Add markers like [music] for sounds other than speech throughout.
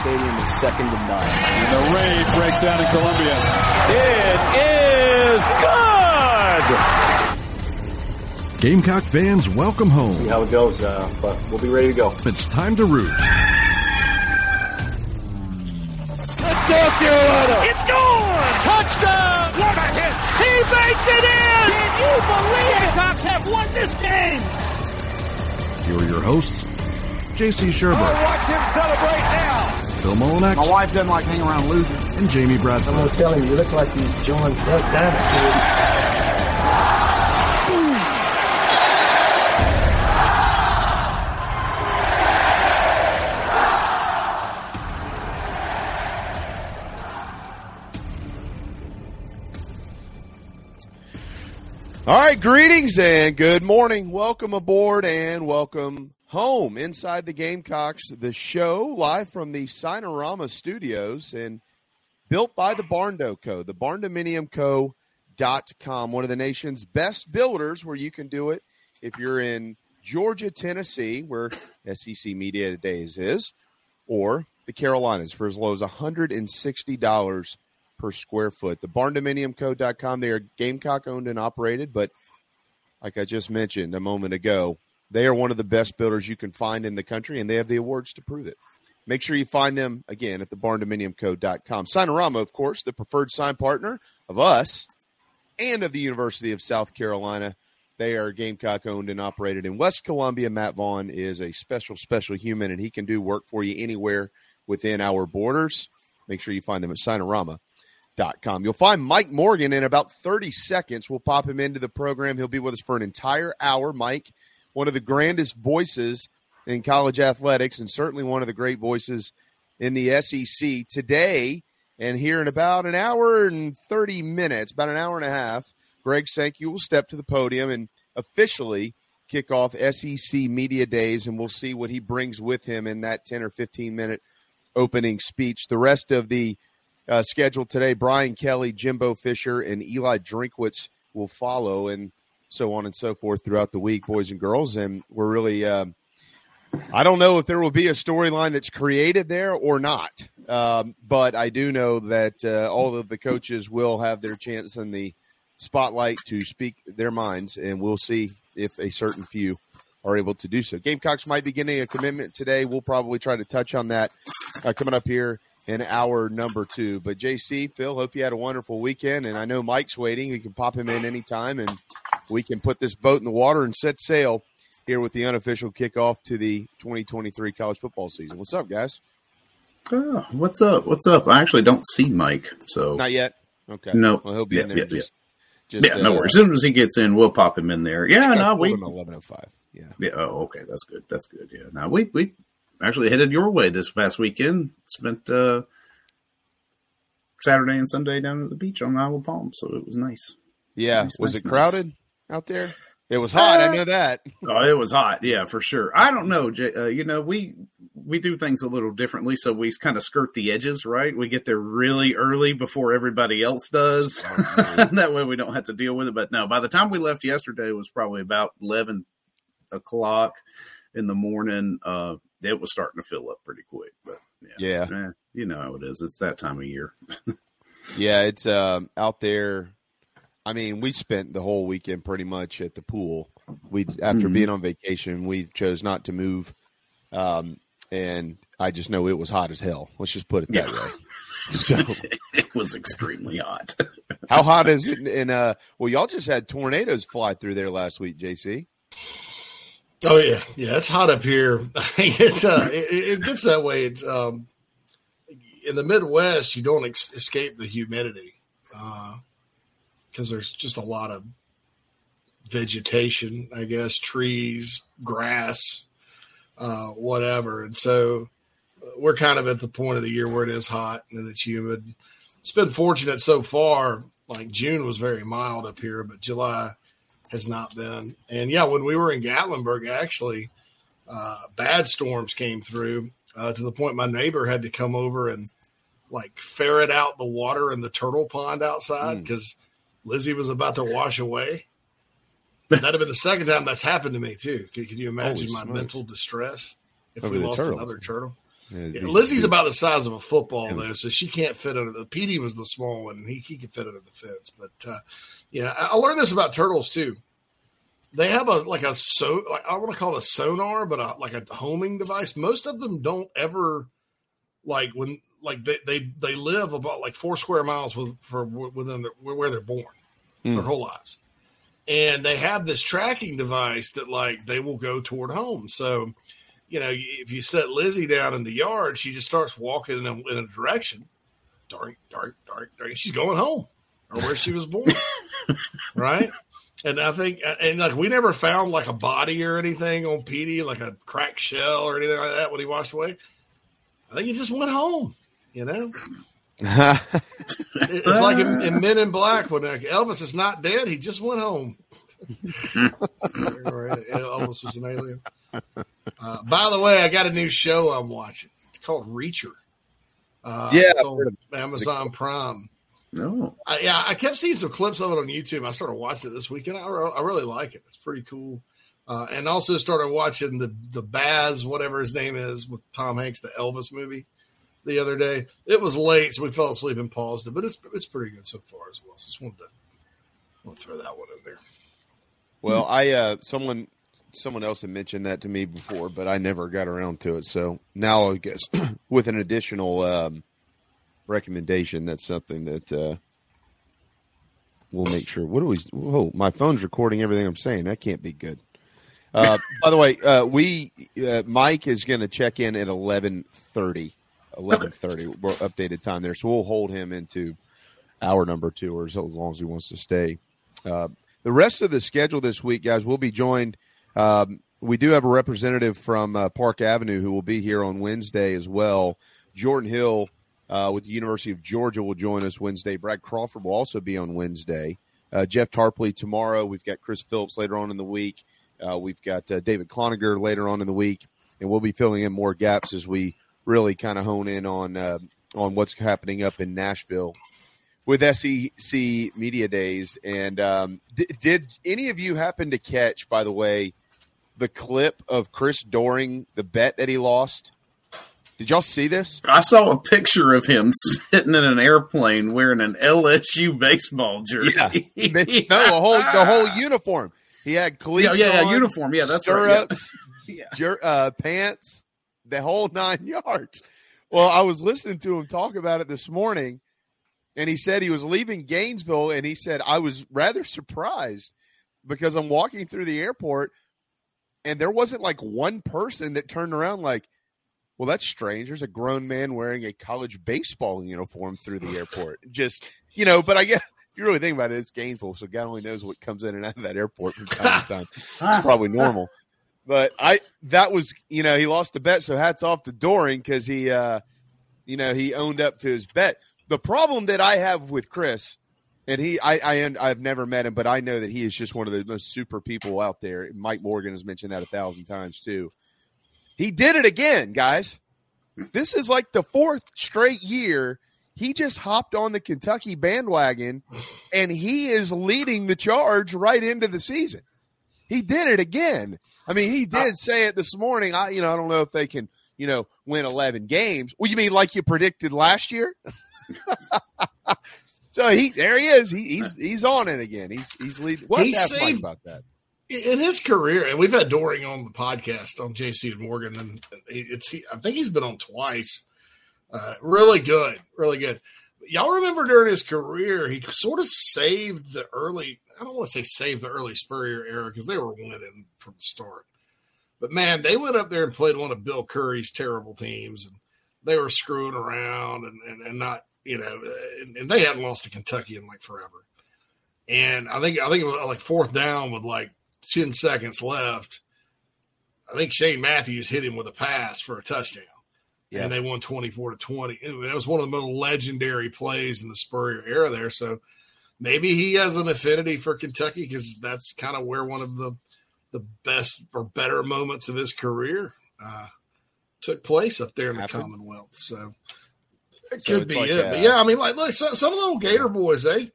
Stadium is second to none. And the raid breaks out in Columbia. It is good! Gamecock fans, welcome home. See how it goes, uh, but we'll be ready to go. It's time to root. Let's go, Carolina! It's gone! Touchdown! What a hit! He makes it in! Can you believe it? Gamecocks have won this game! Here are your hosts, J.C. Shurburtt. Oh, watch him celebrate now! Phil Molinex. My wife doesn't like hanging around losing. And Jamie Bradford. I'm going to tell him, you look like you joined Duck Dynasty. All right, greetings and good morning. Welcome aboard and welcome home inside the Gamecocks, the show live from the Signarama studios and built by the Barndo Co., the barndominiumco.com, one of the nation's best builders where you can do it if you're in Georgia, Tennessee, where SEC Media Days is, or the Carolinas for as low as $160 per square foot. The barndominiumco.com, they are Gamecock owned and operated, but like I just mentioned a moment ago, they are one of the best builders you can find in the country, and they have the awards to prove it. Make sure you find them again at the barndominiumco.com. Signarama, of course, the preferred sign partner of us and of the University of South Carolina. They are Gamecock owned and operated in West Columbia. Matt Vaughn is a special, special human, and he can do work for you anywhere within our borders. Make sure you find them at Signarama Com. You'll find Mike Morgan in about 30 seconds. We'll pop him into the program. He'll be with us for an entire hour. Mike, one of the grandest voices in college athletics and certainly one of the great voices in the SEC today. And here in about an hour and 30 minutes, about an hour and a half, Greg Sankey will step to the podium and officially kick off SEC Media Days, and we'll see what he brings with him in that 10 or 15 minute opening speech. The rest of the uh, scheduled today. Brian Kelly, Jimbo Fisher, and Eli Drinkwitz will follow, and so on and so forth throughout the week, boys and girls. And we're really, um, I don't know if there will be a storyline that's created there or not, um, but I do know that uh, all of the coaches will have their chance in the spotlight to speak their minds, and we'll see if a certain few are able to do so. Gamecocks might be getting a commitment today. We'll probably try to touch on that uh, coming up here in our number two. But JC, Phil, hope you had a wonderful weekend. And I know Mike's waiting. We can pop him in anytime and we can put this boat in the water and set sail here with the unofficial kickoff to the 2023 college football season. What's up, guys? Oh, what's up? What's up? I actually don't see Mike, so not yet. Okay, no, well, he'll be yeah, in there. Yeah, just, yeah. Just, yeah no uh, worries. As soon as he gets in, we'll pop him in there. Yeah, no, we eleven oh five. Yeah, yeah. Oh, okay, that's good. That's good. Yeah. Now we we actually headed your way this past weekend. Spent uh Saturday and Sunday down at the beach on Isle of Palm, so it was nice. Yeah, nice, was nice, it crowded nice. Out there? It was hot. Uh, I know that. oh, it was hot. Yeah, for sure. I don't know. Uh, you know, we we do things a little differently, so we kind of skirt the edges, right? We get there really early before everybody else does. [laughs] that way, we don't have to deal with it. But no, by the time we left yesterday, it was probably about eleven o'clock in the morning. Uh, it was starting to fill up pretty quick, but yeah, yeah. Eh, you know how it is. It's that time of year. [laughs] yeah, it's um, out there. I mean, we spent the whole weekend pretty much at the pool. We after mm-hmm. being on vacation, we chose not to move, um, and I just know it was hot as hell. Let's just put it that yeah. way. [laughs] So it was extremely hot. [laughs] how hot is it And Uh, well, y'all just had tornadoes fly through there last week, JC. Oh yeah, yeah, it's hot up here. [laughs] it's uh, it, it, gets that way. It's um, in the Midwest, you don't ex- escape the humidity because uh, there's just a lot of vegetation, I guess, trees, grass. uh, whatever. And so we're kind of at the point of the year where it is hot and it's humid. It's been fortunate so far. Like June was very mild up here, but July has not been. And yeah, when we were in Gatlinburg, actually, uh, bad storms came through uh, to the point my neighbor had to come over and like ferret out the water in the turtle pond outside because mm. Lizzie was about to wash away. That'd have been the second time that's happened to me too. Can, can you imagine Holy my smokes. mental distress if Over we lost turtle. another turtle? Yeah, yeah, Lizzie's about the size of a football yeah. though, so she can't fit under the. Petey was the small one, and he he could fit under the fence. But uh, yeah, I, I learned this about turtles too. They have a like a so like, I want to call it a sonar, but a, like a homing device. Most of them don't ever like when like they they, they live about like four square miles with, for within the, where they're born mm. their whole lives and they have this tracking device that like they will go toward home. So, you know, if you set Lizzie down in the yard, she just starts walking in a, in a direction. Dark, dark, dark, dark. She's going home or where she was born, [laughs] right? And I think, and like we never found like a body or anything on Petey, like a cracked shell or anything like that when he washed away. I think he just went home, you know. [laughs] it's like in, in, Men in Black when like, Elvis is not dead; he just went home. Elvis was an alien. Uh, by the way, I got a new show I'm watching. It's called Reacher. Uh, yeah, on Amazon Prime. No, I, yeah, I kept seeing some clips of it on YouTube. I started watching it this weekend. I, I really like it. It's pretty cool. Uh, and also started watching the the Baz, whatever his name is, with Tom Hanks, the Elvis movie the other day. It was late, so we fell asleep and paused it, but it's it's pretty good so far as well. So just wanted to, want to throw that one in there. Well, I uh, someone someone else had mentioned that to me before, but I never got around to it. So now I guess [clears throat] with an additional um, recommendation, that's something that uh, we'll make sure. What do we? Whoa, my phone's recording everything I'm saying. That can't be good. Uh, by the way, uh, we uh, Mike is going to check in at eleven thirty eleven thirty updated time there. So we'll hold him into hour number two, or as long as he wants to stay. Uh, the rest of the schedule this week, guys, we'll be joined. Um, we do have a representative from uh, Park Avenue who will be here on Wednesday as well. Jordan Hill uh, with the University of Georgia will join us Wednesday. Brad Crawford will also be on Wednesday. Uh, Jeff Tarpley tomorrow. We've got Chris Phillips later on in the week. Uh, we've got uh, David Cloninger later on in the week, and we'll be filling in more gaps as we really kind of hone in on uh, on what's happening up in Nashville with SEC Media Days. And um, d- did any of you happen to catch, by the way, the clip of Chris Doering, the bet that he lost? Did y'all see this? I saw a picture of him sitting in an airplane wearing an LSU baseball jersey. Yeah. [laughs] no, the whole the whole uniform. He had cleats. Yeah, yeah, on, uniform. Yeah, that's stirrups, right. [laughs] Yeah. Jer- uh, pants the whole nine [laughs] yards. Well, I was listening to him talk about it this morning, and he said he was leaving Gainesville, and he said I was rather surprised because I'm walking through the airport, and there wasn't like one person that turned around like, "Well, that's strange." There's a grown man wearing a college baseball uniform through the airport. [laughs] Just you know, but I guess if you really think about it, it's Gainesville, so God only knows what comes in and out of that airport from time to time. It's probably normal. But I that was you know he lost the bet, so hats off to Doering because he uh, you know he owned up to his bet. The problem that I have with Chris, and he I, I I've never met him, but I know that he is just one of the most super people out there. Mike Morgan has mentioned that a thousand times too. He did it again, guys. This is like the fourth straight year he just hopped on the Kentucky bandwagon and he is leading the charge right into the season. He did it again. I mean, he did say it this morning. I, you know, I don't know if they can, you know, win 11 games. Well, you mean like you predicted last year? [laughs] so he, there he is. He, he's, he's on it again. He's, he's leading. What he saved, about that? In his career, and we've had Doering on the podcast on JC and Morgan, and it's, he, I think he's been on twice. Uh, really good, really good. Y'all remember during his career, he sort of saved the early I don't want to say save the early Spurrier era because they were winning from the start. But man, they went up there and played one of Bill Curry's terrible teams, and they were screwing around and, and, and not, you know, and, and, they hadn't lost to Kentucky in like forever. And I think I think it was like fourth down with like ten seconds left. I think Shane Matthews hit him with a pass for a touchdown. Yeah. And they won 24 to 20. It was one of the most legendary plays in the Spurrier era there. So maybe he has an affinity for Kentucky because that's kind of where one of the the best or better moments of his career uh, took place up there in the Happened. Commonwealth. So it So could be like it. a- but yeah, I mean, like, like some, some of the old Gator boys, they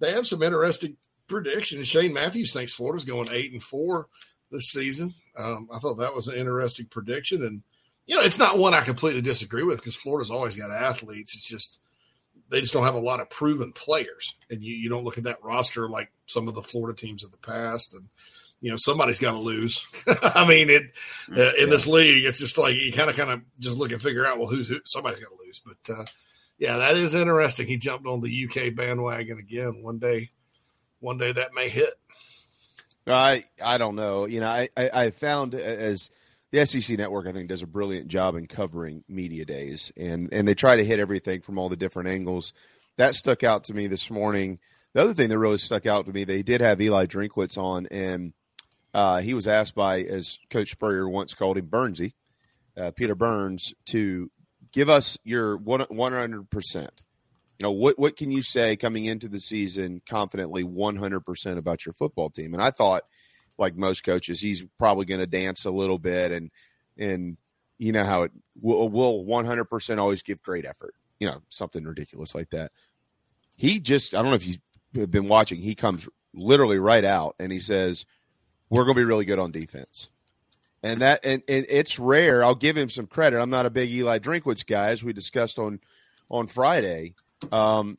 they have some interesting predictions. Shane Matthews thinks Florida's going eight and four this season. Um, I thought that was an interesting prediction, and you know, it's not one I completely disagree with because Florida's always got athletes. It's just they just don't have a lot of proven players, and you you don't look at that roster like some of the Florida teams of the past, and you know somebody's got to lose. [laughs] I mean, it uh, in this league, it's just like you kind of kind of just look and figure out well who's who. Somebody's got to lose, but uh, yeah, that is interesting. He jumped on the UK bandwagon again. One day, one day that may hit. I I don't know. You know, I, I, I found as the SEC network, I think, does a brilliant job in covering media days, and and they try to hit everything from all the different angles. That stuck out to me this morning. The other thing that really stuck out to me, they did have Eli Drinkwitz on, and uh, he was asked by, as Coach Spurrier once called him, Burnsy, uh, Peter Burns, to give us your one hundred percent. You know what? What can you say coming into the season confidently, one hundred percent about your football team? And I thought, like most coaches, he's probably going to dance a little bit, and and you know how it will will one hundred percent always give great effort. You know, something ridiculous like that. He just, I don't know if you've been watching. He comes literally right out and he says, "We're going to be really good on defense." And that and, and it's rare. I'll give him some credit. I'm not a big Eli Drinkwitz guy, as we discussed on on Friday. Um,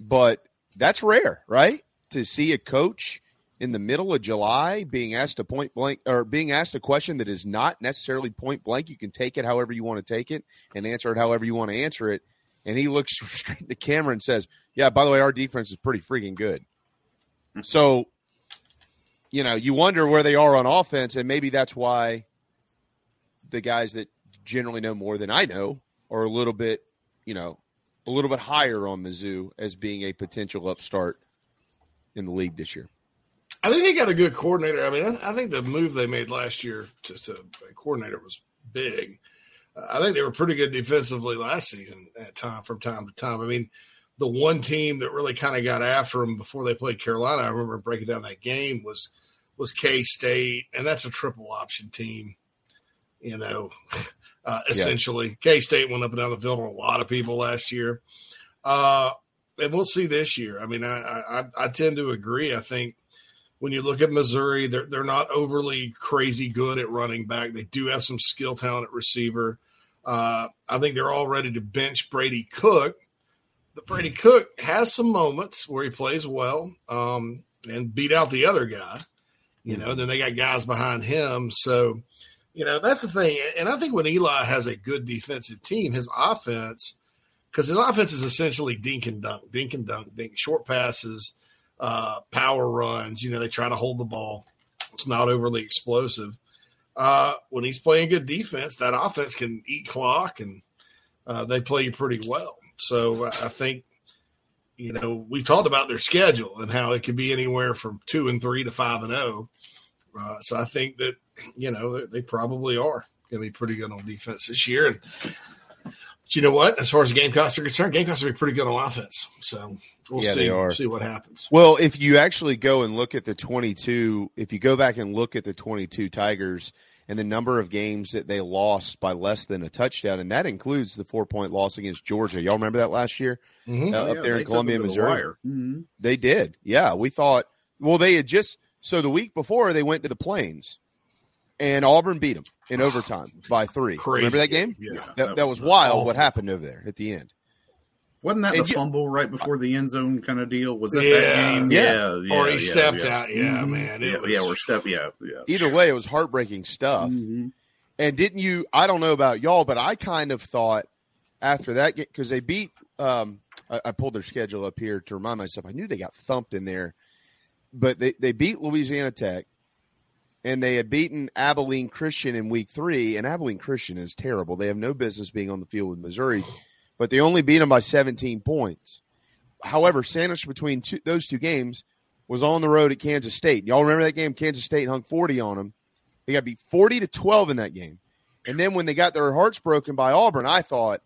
but that's rare, right? To see a coach in the middle of July being asked a point blank or being asked a question that is not necessarily point blank. You can take it however you want to take it and answer it however you want to answer it. And he looks [laughs] straight at the camera and says, Yeah, by the way, our defense is pretty freaking good. So, you know, you wonder where they are on offense, and maybe that's why the guys that generally know more than I know are a little bit, you know, a little bit higher on Mizzou as being a potential upstart in the league this year. I think they got a good coordinator. I mean, I, I think the move they made last year to, to a coordinator was big. Uh, I think they were pretty good defensively last season at time from time to time. I mean, the one team that really kind of got after them before they played Carolina, I remember breaking down that game was was K State, and that's a triple option team. You know, [laughs] uh, essentially, K State went up and down the field on a lot of people last year, uh, and we'll see this year. I mean, I, I I tend to agree. I think when you look at Missouri, they're they're not overly crazy good at running back. They do have some skill talent at receiver. Uh, I think they're all ready to bench Brady Cook. But Brady Cook has some moments where he plays well um, and beat out the other guy. You know, then they got guys behind him. So, you know, that's the thing. And I think when Eli has a good defensive team, his offense, because his offense is essentially dink and dunk, dink and dunk, dink, short passes, uh, power runs. You know, they try to hold the ball. It's not overly explosive. Uh, when he's playing good defense, that offense can eat clock and uh, they play you pretty well. So I think, you know, we've talked about their schedule and how it could be anywhere from two and three to five and zero. Uh, so I think that you know they, probably are going to be pretty good on defense this year. And you know what? As far as Gamecocks are concerned, Gamecocks will be pretty good on offense. So we'll Yeah, see. they are. See what happens. Well, if you actually go and look at the 22, if you go back and look at the 22 Tigers and the number of games that they lost by less than a touchdown, and that includes the four point loss against Georgia. Y'all remember that last year Mhm. uh, up Yeah, there in Columbia, them to the Missouri? wire. Mhm. They did. Yeah, we thought. Well, they had just so the week before they went to the Plains, and Auburn beat them in overtime by three. Crazy. Remember that game? Yeah. That, That that, was was, wild. awful. What happened over there at the end? Wasn't that And the you- fumble right before the end zone kind of deal? Was that that Yeah. game? Yeah. yeah, or he yeah, stepped yeah. out. Yeah, Mhm. man. It Yeah, was, yeah, we're step. Yeah, yeah. Either way, it was heartbreaking stuff. Mhm. And didn't you? I don't know about y'all, but I kind of thought after that because they beat. Um, I, I pulled their schedule up here to remind myself. I knew they got thumped in there, but they they beat Louisiana Tech, and they had beaten Abilene Christian in week three. And Abilene Christian is terrible. They have no business being on the field with Missouri, but they only beat them by 17 points. However, sandwiched between two, those two games was on the road at Kansas State. Y'all remember that game? Kansas State hung 40 on them They got beat 40 to 12 in that game. And then when they got their hearts broken by Auburn, I thought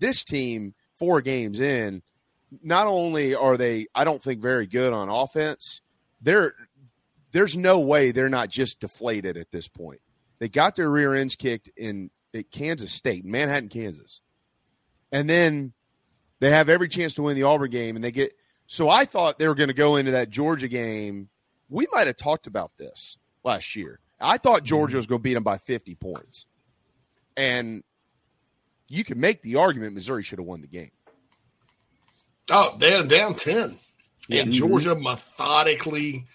this team, four games in, not only are they, I don't think, very good on offense, they're there's no way they're not just deflated at this point. They got their rear ends kicked in at Kansas State, Manhattan, Kansas. And then they have every chance to win the Auburn game and they get so I thought they were going to go into that Georgia game. We might have talked about this last year. I thought Georgia mm-hmm. was going to beat them by 50 points. And you can make the argument Missouri should have won the game. Oh, down down 10. Yeah. And Georgia methodically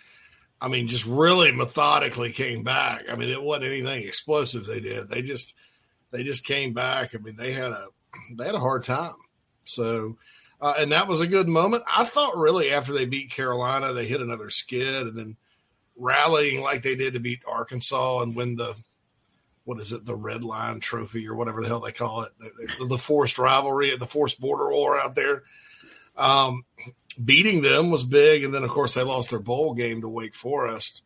I mean, just really methodically came back. I mean, it wasn't anything explosive they did. They just they just came back. I mean, they had a they had a hard time. So, uh, and that was a good moment. I thought really after they beat Carolina, they hit another skid, and then rallying like they did to beat Arkansas and win the what is it, the Red Line Trophy or whatever the hell they call it, the, the forced rivalry, the forced border war out there. Um, beating them was big, and then of course they lost their bowl game to Wake Forest.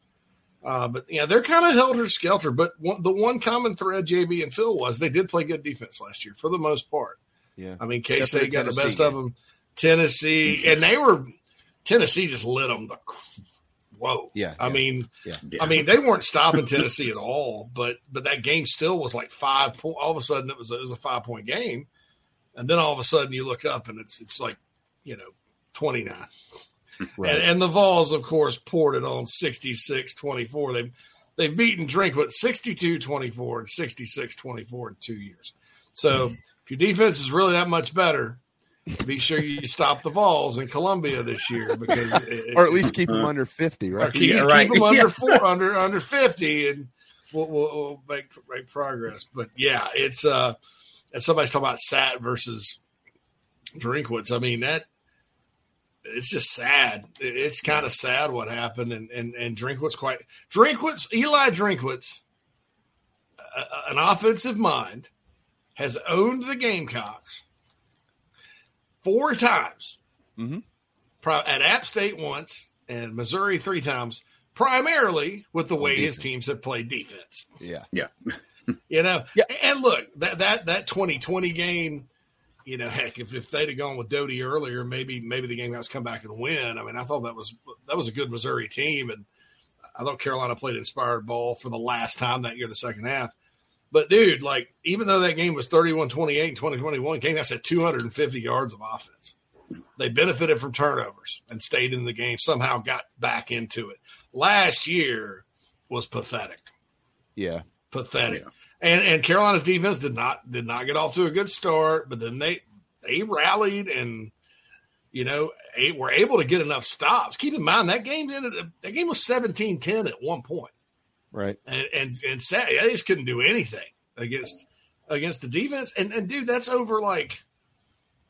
Uh, but yeah, they're kind of helter skelter. But one, the one common thread, JB and Phil, was they did play good defense last year for the most part. Yeah, I mean K State got the best game. of them. Tennessee, and they were Tennessee just lit them. The, whoa, yeah. I yeah. mean, yeah. I mean they weren't stopping Tennessee at all. But but that game still was like five point. All of a sudden, it was a, it was a five point game, and then all of a sudden you look up and it's it's like you know 29. Right. And, and, the Vols, of course, poured it on 66 24. They've, they've beaten Drinkwitz 62 24 and 66 24 in two years. So if your defense is really that much better, be sure you stop the Vols in Columbia this year because, [laughs] it, or at least keep them under 50, right? Keep, yeah, right. keep them under four, under under 50, and we'll, we'll, we'll, make make progress. But yeah, it's uh, and somebody's talking about Sat versus Drinkwitz. I mean that it's just sad. It's kind of sad what happened, and and and Drinkwitz quite Drinkwitz Eli Drinkwitz, uh, an offensive mind, has owned the Gamecocks four times. Mm-hmm. At App State once and Missouri three times, primarily with the way his teams have played defense. Yeah, yeah. you know, yeah. And look that that that twenty twenty game you know, [laughs] heck, if, if they'd have gone with Doty earlier, maybe maybe the Gamecocks come back and win. I mean, I thought that was that was a good Missouri team, and I thought Carolina played inspired ball for the last time that year, the second half. But dude, like even though that game was 31-28 in 2021, Gamecocks had 250 yards of offense. They benefited from turnovers and stayed in the game. Somehow got back into it. Last year was pathetic. Yeah, pathetic. Yeah. And and Carolina's defense did not did not get off to a good start, but then they they rallied and you know were able to get enough stops. Keep in mind that game ended that game was 17-10 at one point. Right. And and and they just couldn't do anything against against the defense. And and dude, that's over like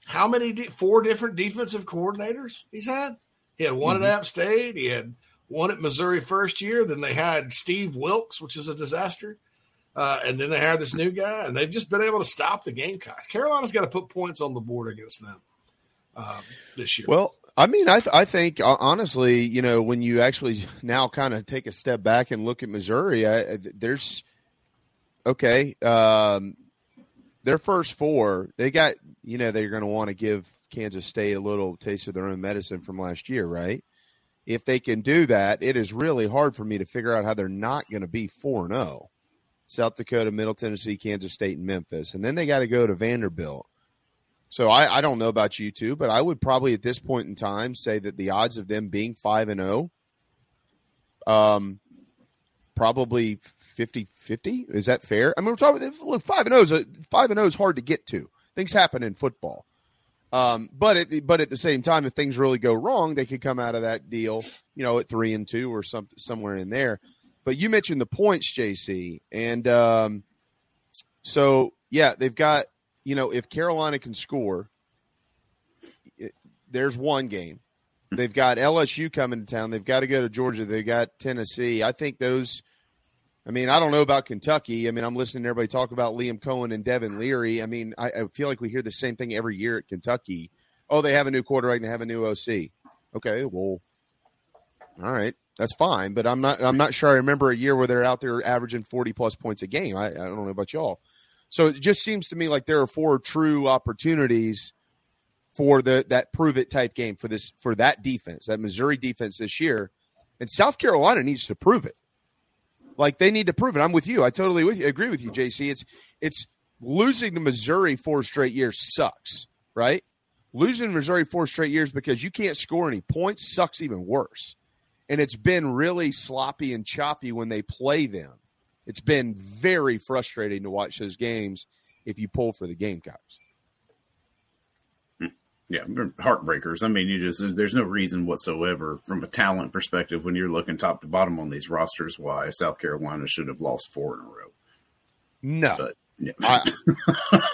how many de- four different defensive coordinators he's had? He had one mm-hmm. at App State, he had one at Missouri first year, then they had Steve Wilks, which is a disaster. Uh, and then they hired this new guy, and they've just been able to stop the Gamecocks. Carolina's got to put points on the board against them um, this year. Well, I mean, I, th- I think honestly, you know, when you actually now kind of take a step back and look at Missouri, I, there's okay. Um, their first four, they got, you know, they're going to want to give Kansas State a little taste of their own medicine from last year, right? If they can do that, it is really hard for me to figure out how they're not going to be four zero. Oh. South Dakota, Middle Tennessee, Kansas State, and Memphis. And then they got to go to Vanderbilt. So I, I don't know about you two, but I would probably at this point in time say that the odds of them being five and zero, oh, um, probably 50-50. Is that fair? I mean, we're talking look five and zero oh is five and zero is hard to get to. Things happen in football, um, but at but at the same time, if things really go wrong, they could come out of that deal, you know, at three and two or some somewhere in there. But you mentioned the points, JC, and um, so yeah, they've got you know if Carolina can score, it, there's one game. They've got LSU coming to town. They've got to go to Georgia. They got Tennessee. I think those. I mean, I don't know about Kentucky. I mean, I'm listening to everybody talk about Liam Coen and Devin Leary. I mean, I, I feel like we hear the same thing every year at Kentucky. Oh, they have a new quarterback. They have a new OC. Okay, well, All right, that's fine, but I'm not. I'm not sure. I remember a year where they're out there averaging 40 plus points a game. I, I don't know about y'all. So it just seems to me like there are four true opportunities for the that prove it type game for this for that defense, that Missouri defense this year, and South Carolina needs to prove it. Like they need to prove it. I'm with you. I totally with you. agree with you, JC. It's it's losing to Missouri four straight years sucks, right? Losing Missouri four straight years because you can't score any points sucks even worse. And it's been really sloppy and choppy when they play them. It's been very frustrating to watch those games if you pull for the Gamecocks. Yeah, heartbreakers. I mean, you just there's no reason whatsoever from a talent perspective when you're looking top to bottom on these rosters why South Carolina should have lost four in a row. No, but. I,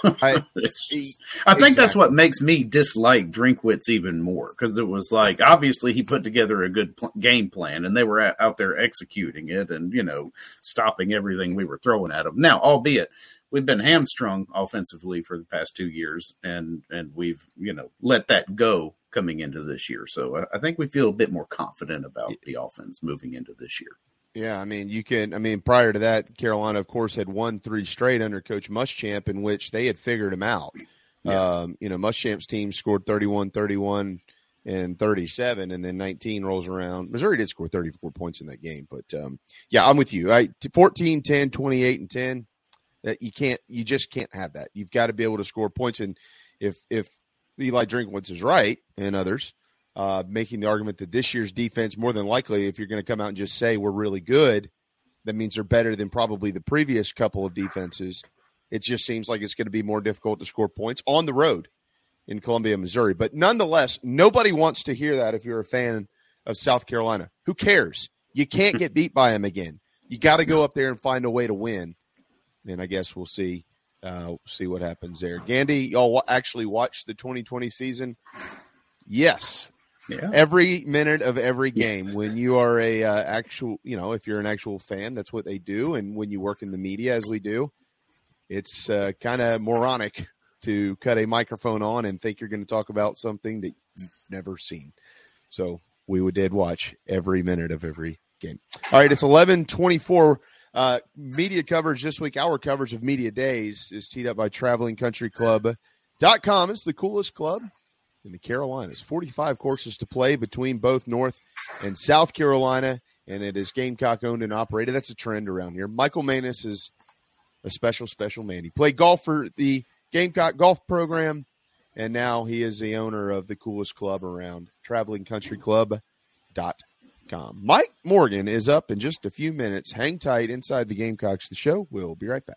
I, [laughs] just, I think that's what makes me dislike Drinkwitz even more because it was like obviously he put together a good pl- game plan and they were at, out there executing it and you know stopping everything we were throwing at them. Now, albeit we've been hamstrung offensively for the past two years, and and we've you know let that go coming into this year. So I, I think we feel a bit more confident about the offense moving into this year. Yeah, I mean, you can. I mean, prior to that, Carolina, of course, had won three straight under Coach Muschamp, in which they had figured him out. Yeah. Um, you know, Muschamp's team scored 31, 31, and 37, and then 19 rolls around. Missouri did score 34 points in that game, but um, yeah, I'm with you. I 14, 10, 28, and 10 that you can't, you just can't have that. You've got to be able to score points. And if if Eli Drinkwitz is right and others, uh, making the argument that this year's defense, more than likely, if you're going to come out and just say we're really good, that means they're better than probably the previous couple of defenses. It just seems like it's going to be more difficult to score points on the road in Columbia, Missouri. But nonetheless, nobody wants to hear that if you're a fan of South Carolina. Who cares? You can't get beat by them again. You got to go up there and find a way to win and I guess we'll see uh, see what happens there. Gandy, y'all actually watch the 2020 season? Yes. Yeah. Every minute of every game. When you are a uh, actual, you know, if you're an actual fan, that's what they do. And when you work in the media, as we do, it's uh, kind of moronic to cut a microphone on and think you're going to talk about something that you've never seen. So we would did watch every minute of every game. All right, it's 11:24. Uh, media coverage this week, our coverage of media days is teed up by travelingcountryclub.com. It's the coolest club in the Carolinas. 45 courses to play between both North and South Carolina, and it is Gamecock owned and operated. That's a trend around here. Michael Manis is a special, special man. He played golf for the Gamecock golf program, and now he is the owner of the coolest club around, travelingcountryclub.com. Mike Morgan is up in just a few minutes. Hang tight inside the Gamecocks, the show. We'll be right back.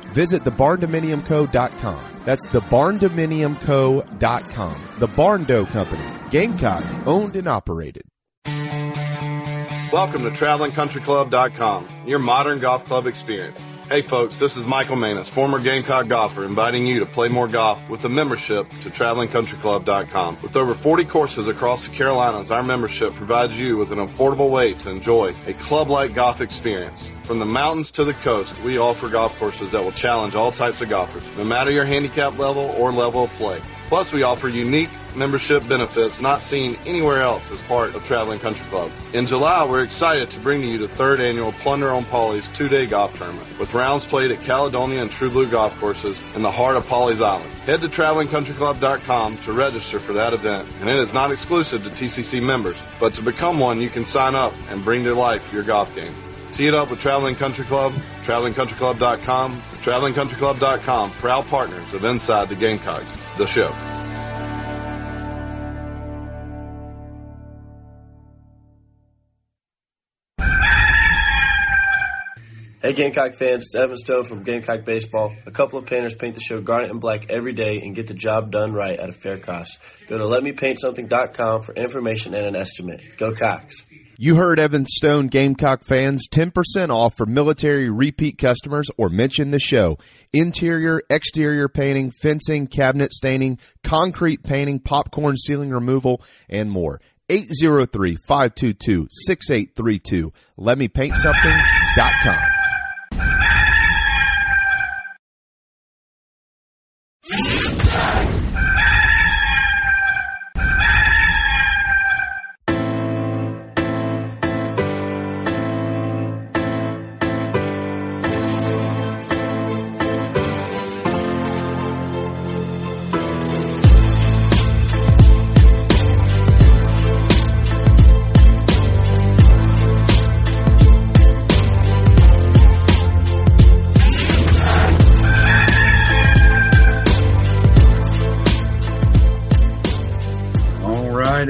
Visit thebarndominiumco.com. That's thebarndominiumco.com. The Barn Barndo Company. Gamecock, owned and operated. Welcome to TravelingCountryClub.com, your modern golf club experience. Hey folks, this is Michael Manis, former Gamecock golfer, inviting you to play more golf with a membership to TravelingCountryClub.com. With over 40 courses across the Carolinas, our membership provides you with an affordable way to enjoy a club-like golf experience. From the mountains to the coast, we offer golf courses that will challenge all types of golfers, no matter your handicap level or level of play. Plus, we offer unique membership benefits not seen anywhere else as part of Traveling Country Club. In July, we're excited to bring to you the third annual Plunder on Pawleys two-day golf tournament with rounds played at Caledonia and True Blue golf courses in the heart of Pawleys Island. Head to TravelingCountryClub.com to register for that event, and it is not exclusive to TCC members, but to become one, you can sign up and bring to life your golf game. Tee it up with Traveling Country Club, TravelingCountryClub.com, TravelingCountryClub.com, proud partners of Inside the Gamecocks, the show. Hey Gamecock fans, it's Evan Stone from Gamecock Baseball. A couple of painters paint the show garnet and black every day and get the job done right at a fair cost. Go to letmepaintsomething.com for information and an estimate. Go Cox. You heard Evan Stone, Gamecock fans, 10% off for military repeat customers or mention the show. Interior, exterior painting, fencing, cabinet staining, concrete painting, popcorn ceiling removal, and more. 803-522-6832. Let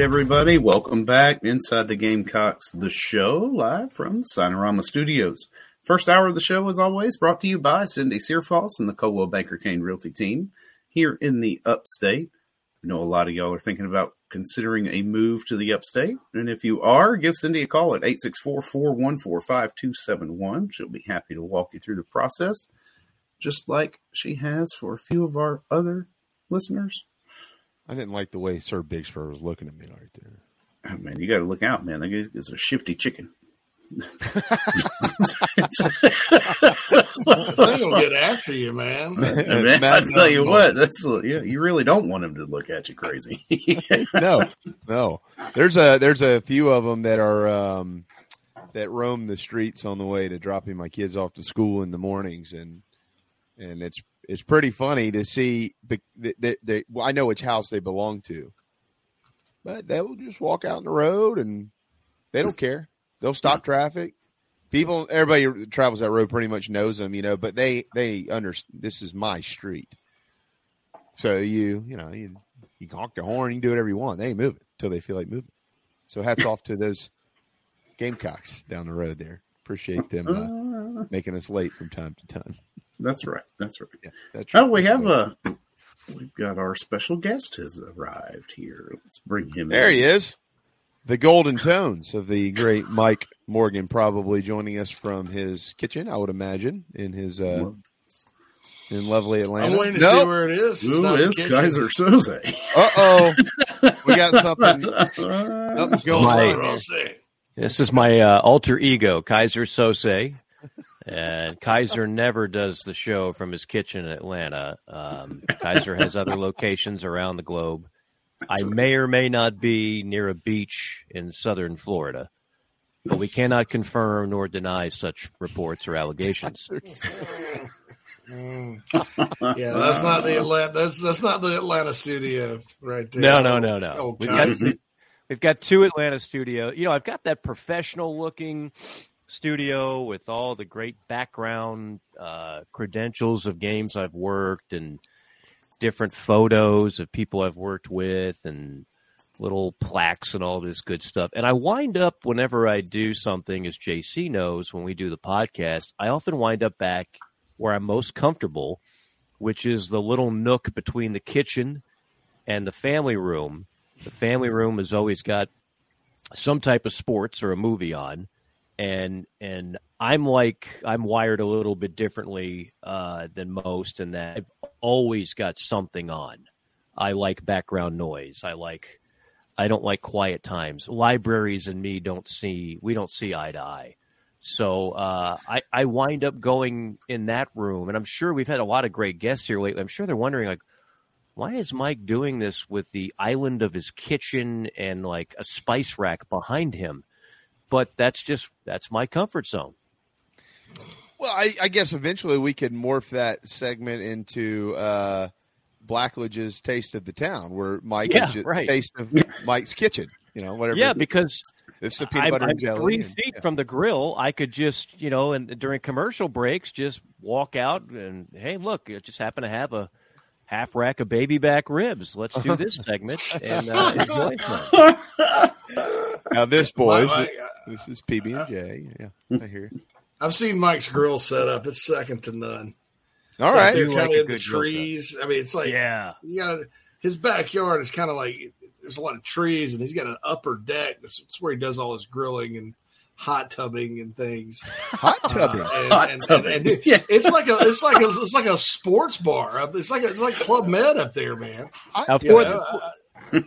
everybody. Welcome back inside the Gamecocks, the show live from Signarama Studios. First hour of the show, as always, brought to you by Cindy Searfoss and the Coldwell Banker Caine Realty team here in the upstate. I know a lot of y'all are thinking about considering a move to the upstate. And if you are, give Cindy a call at 864 414 5271. She'll be happy to walk you through the process, just like she has for a few of our other listeners. I didn't like the way Sir Big Spur was looking at me right there. Oh, man, you got to look out, man. That guy's a shifty chicken. [laughs] They'll get after you, man. [laughs] man I tell you what, that's yeah. You really don't want him to look at you crazy. [laughs] no, no. There's a there's a few of them that are um, that roam the streets on the way to dropping my kids off to school in the mornings, and and it's it's pretty funny to see. They, they, they, well, I know which house they belong to, but they will just walk out in the road and they don't care. They'll stop traffic. People, everybody who travels that road pretty much knows them, you know. But they they understand this is my street, so you you know you you honk your horn, you can do whatever you want. They ain't moving until they feel like moving. So hats off to those Gamecocks down the road there. Appreciate them uh, [laughs] making us late from time to time. That's right. That's right. Yeah, that's oh, we have a. We've got our special guest has arrived here. Let's bring him. In. There in. he is. The golden tones of the great Mike Morgan, probably joining us from his kitchen, I would imagine, in his uh, in lovely Atlanta. I'm waiting to nope. see where it is. It's Ooh, it's Keyser Soze. Uh oh, [laughs] we got something. Something's going on. This is my uh, alter ego, Keyser Soze. And Keyser never does the show from his kitchen in Atlanta. Um, Keyser has other locations around the globe. I may or may not be near a beach in southern Florida, but we cannot confirm nor deny such reports or allegations. Mm. [laughs] yeah, that's not the Atlanta. That's that's not the Atlanta studio right there. No, no, no, no. Oh, we've, got, we've got two Atlanta studio. You know, I've got that professional looking studio with all the great background uh, credentials of games I've worked and different photos of people I've worked with and little plaques and all this good stuff. And I wind up whenever I do something, as JC knows, when we do the podcast, I often wind up back where I'm most comfortable, which is the little nook between the kitchen and the family room. The family room has always got some type of sports or a movie on and and I'm like I'm wired a little bit differently uh, than most in that I've always got something on. I like background noise. I like I don't like quiet times. Libraries and me don't see we don't see eye to eye. So uh, I I wind up going in that room, and I'm sure we've had a lot of great guests here lately. I'm sure they're wondering like, why is Mike doing this with the island of his kitchen and like a spice rack behind him? But that's just that's my comfort zone. Well, I, I guess eventually we could morph that segment into uh, Blackledge's Taste of the Town, where Mike yeah, right. Taste of [laughs] Mike's Kitchen. You know, whatever. Yeah, because it's the peanut butter I'm, and jelly. Three and, feet yeah. from the grill, I could just you know, and during commercial breaks, just walk out and hey, look, I just happen to have a half rack of baby back ribs. Let's do this [laughs] segment and uh, enjoy some. [laughs] Now this [laughs] boys, this is PB and J. Yeah, I hear. You. I've seen Mike's grill set up. It's second to none. All it's right, like they're kind of in the trees. I mean, it's like yeah, you got his backyard is kind of like there's a lot of trees, and he's got an upper deck. That's, that's where he does all his grilling and hot tubbing and things. [laughs] Hot tubbing, Uh, and, Hot and- tubbing. and- [laughs] and Yeah. it's like a it's like a it's like a sports bar. It's like a, it's like Club Med up there, man. Now, You for, know, the, uh,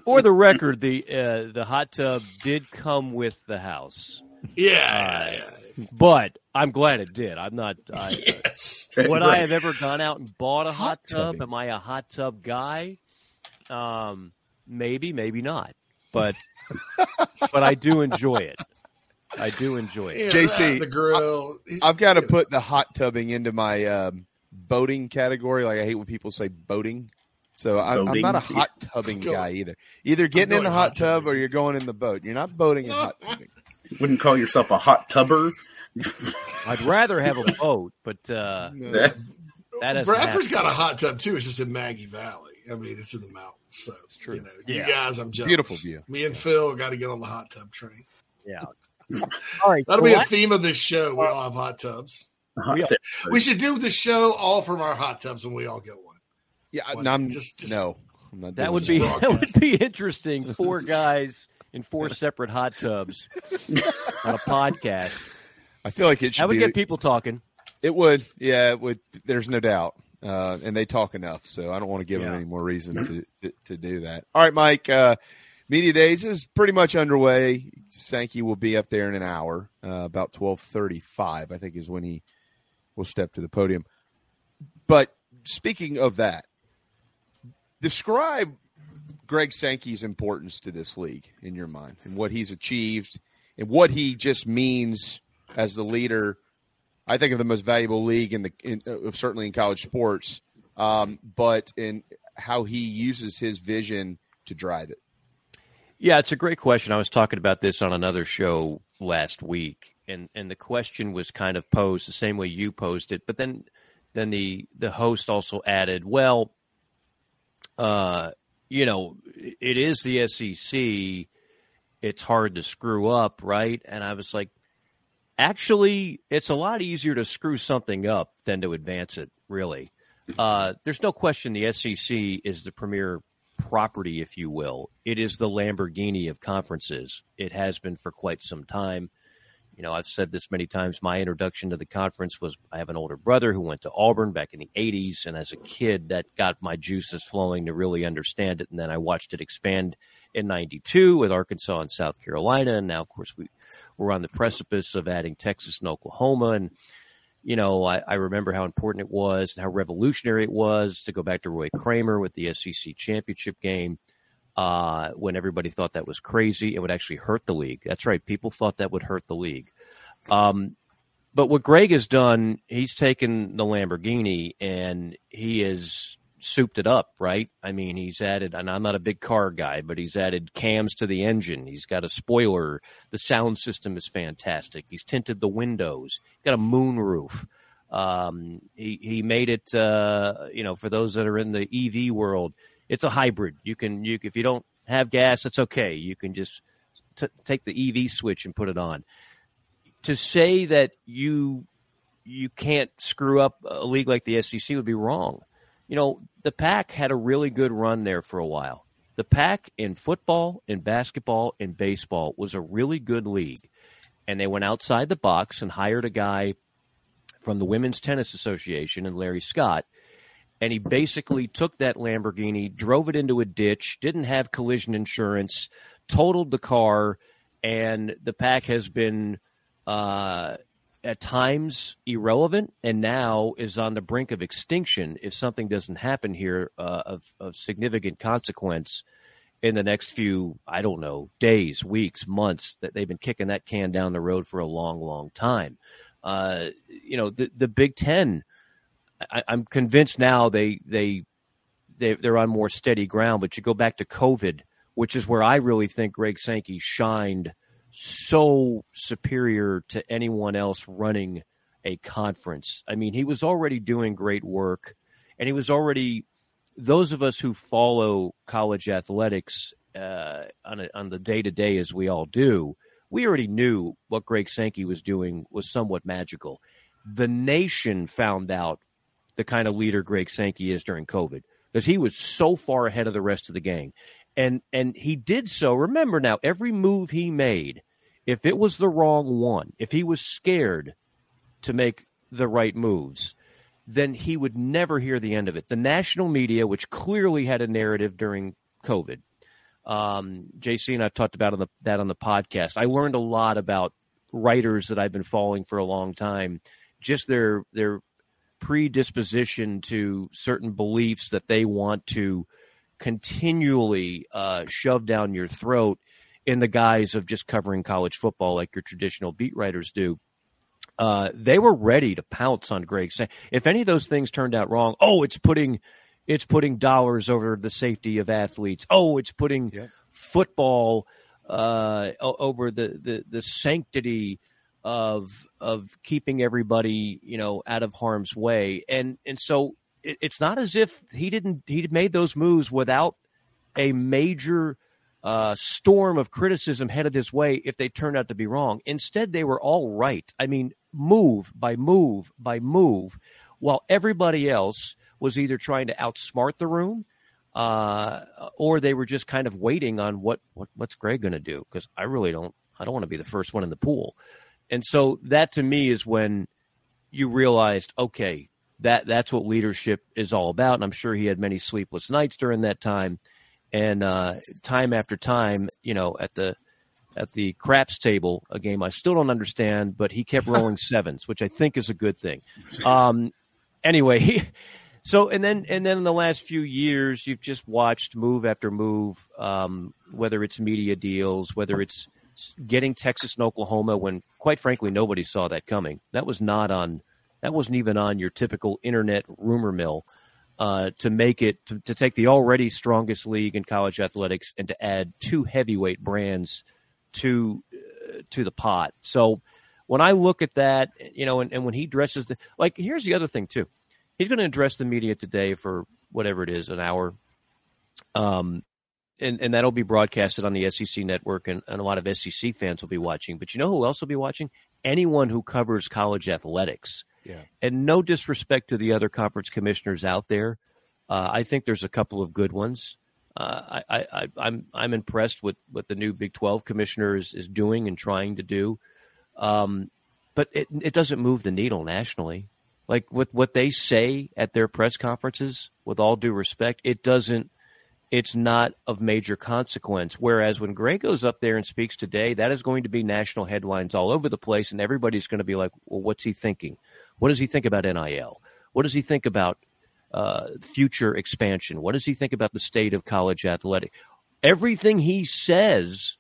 for the record, the uh, the hot tub did come with the house, yeah, yeah, yeah. but I'm glad it did. I'm not. I, yes. would I have ever gone out and bought a hot, Hot tub? tubbing. Am I a hot tub guy? Um, maybe, maybe not. But [laughs] but I do enjoy it. I do enjoy it. Yeah, JC, the grill. I've got to put the hot tubbing into my um, boating category. Like I hate when people say boating. So I, I'm not a hot tubbing [laughs] guy either. Either getting in the hot hot tub tubbing. or you're going in the boat. You're not boating and hot tubbing. [laughs] Wouldn't call yourself a hot tubber. I'd rather have a [laughs] boat, but uh, That- that has Bradford's got a hot tub too. It's just in Maggie Valley. I mean, it's in the mountains. So it's true. you know, Yeah. you guys, I'm jealous. Beautiful view. Me and Phil got to get on the hot tub train. yeah. All right, That'll so be a theme of this show. We all have hot tubs. hot We- tub. We should do the show all from our hot tubs when we all get one. Yeah, no, I'm Just- just- no. I'm not That would be broadcast. [laughs] that would be interesting. Four guys in four separate hot tubs [laughs] on a podcast. I feel like it should That would be. get people talking. It would, yeah, it would. There's no doubt, uh, and they talk enough, so I don't want to give them any more reason to, to to do that. All right, Mike. Uh, Media Days is pretty much underway. Sankey will be up there in an hour, uh, about twelve thirty-five. I think is when he will step to the podium. But speaking of that, describe Greg Sankey's importance to this league in your mind, and what he's achieved, and what he just means as the leader I think of the most valuable league in the in, uh, certainly in college sports, um, but in how he uses his vision to drive it. Yeah, it's a great question. I was talking about this on another show last week, and and the question was kind of posed the same way you posed it, but then then the the host also added, well, uh, you know, it is the SEC. It's hard to screw up, right? And I was like, actually, it's a lot easier to screw something up than to advance it. Really, uh, there's no question the SEC is the premier property, if you will. It is the Lamborghini of conferences. It has been for quite some time. You know, I've said this many times. My introduction to the conference was I have an older brother who went to Auburn back in the 80s. And as a kid, that got my juices flowing to really understand it. And then I watched it expand in 92 with Arkansas and South Carolina. And now, of course, we, we're on the precipice of adding Texas and Oklahoma. And, you know, I, I remember how important it was and how revolutionary it was to go back to Roy Kramer with the SEC championship game uh, when everybody thought that was crazy. It would actually hurt the league. That's right. People thought that would hurt the league. Um, but what Greg has done, he's taken the Lamborghini and he has souped it up, right? I mean, he's added, and I'm not a big car guy, but he's added cams to the engine. He's got a spoiler. The sound system is fantastic. He's tinted the windows. Got a moon roof. Um, he he made it. Uh, you know, for those that are in the EV world, it's a hybrid. You can you if you don't have gas, it's okay. You can just t- take the EV switch and put it on. To say that you you can't screw up a league like the SEC would be wrong. You know, the Pac had a really good run there for a while. The Pac in football, in basketball, in baseball was a really good league. And they went outside the box and hired a guy from the Women's Tennis Association and Larry Scott. And he basically took that Lamborghini, drove it into a ditch, didn't have collision insurance, totaled the car, and the Pac has been uh, at times irrelevant and now is on the brink of extinction if something doesn't happen here uh, of, of significant consequence in the next few, I don't know, days, weeks, months that they've been kicking that can down the road for a long, long time. Uh, you know, the, the Big Ten, I, I'm convinced now they, they, they, they're on more steady ground, but you go back to COVID, which is where I really think Greg Sankey shined so superior to anyone else running a conference. I mean, he was already doing great work, and he was already those of us who follow college athletics uh, on a, on the day to day, as we all do, we already knew what Greg Sankey was doing was somewhat magical. The nation found out the kind of leader Greg Sankey is during COVID because he was so far ahead of the rest of the gang. And and he did so. Remember now, every move he made, if it was the wrong one, if he was scared to make the right moves, then he would never hear the end of it. The national media, which clearly had a narrative during COVID, um, JC and I've talked about on the, that on the podcast. I learned a lot about writers that I've been following for a long time, just their their predisposition to certain beliefs that they want to continually uh, shove down your throat in the guise of just covering college football like your traditional beat writers do. Uh, they were ready to pounce on Greg. If any of those things turned out wrong, oh, it's putting it's putting dollars over the safety of athletes. Oh, it's putting yeah. football uh, over the, the the sanctity of of keeping everybody you know out of harm's way. And and so it, it's not as if he didn't he made those moves without a major uh, storm of criticism headed his way if they turned out to be wrong. Instead, they were all right. I mean, move by move by move, while everybody else was either trying to outsmart the room uh, or they were just kind of waiting on what, what what's Greg going to do because I really don't I don't want to be the first one in the pool, and so that to me is when you realized okay that that's what leadership is all about, and I'm sure he had many sleepless nights during that time, and uh, time after time, you know, at the at the craps table, a game I still don't understand, but he kept [laughs] rolling sevens, which I think is a good thing. Um, anyway, he so and then and then in the last few years, you've just watched move after move, um, whether it's media deals, whether it's getting Texas and Oklahoma when, quite frankly, nobody saw that coming. That was not on. That wasn't even on your typical internet rumor mill. Uh, to make it to, to, take the already strongest league in college athletics and to add two heavyweight brands to uh, to the pot. So when I look at that, you know, and, and when he dresses the like, here's the other thing too he's going to address the media today for whatever it is, an hour. Um, and, and that'll be broadcasted on the SEC network, and, and a lot of SEC fans will be watching. But you know who else will be watching? Anyone who covers college athletics. Yeah. And no disrespect to the other conference commissioners out there. Uh, I think there's a couple of good ones. Uh, I, I, I, I'm I'm impressed with what the new Big 12 commissioner is, is doing and trying to do. Um, but it, it doesn't move the needle nationally like with what they say at their press conferences, with all due respect, it doesn't it's not of major consequence. Whereas when Greg goes up there and speaks today, that is going to be national headlines all over the place, and everybody's going to be like, well, what's he thinking? What does he think about NIL? What does he think about uh, future expansion? What does he think about the state of college athletic? Everything he says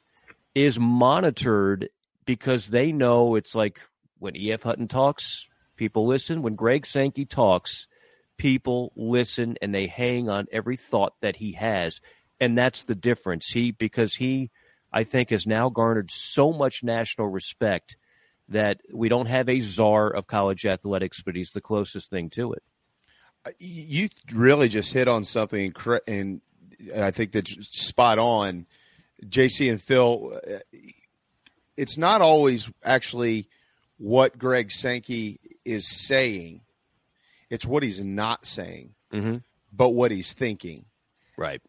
is monitored because they know it's like when E.F. Hutton talks, People listen. When Greg Sankey talks, people listen and they hang on every thought that he has. And that's the difference. He, because he, I think, has now garnered so much national respect that we don't have a czar of college athletics, but he's the closest thing to it. Uh, you really just hit on something, and I think that's spot on. JC and Phil, uh, it's not always actually what Greg Sankey is saying. It's what he's not saying, mm-hmm. but what he's thinking. Right.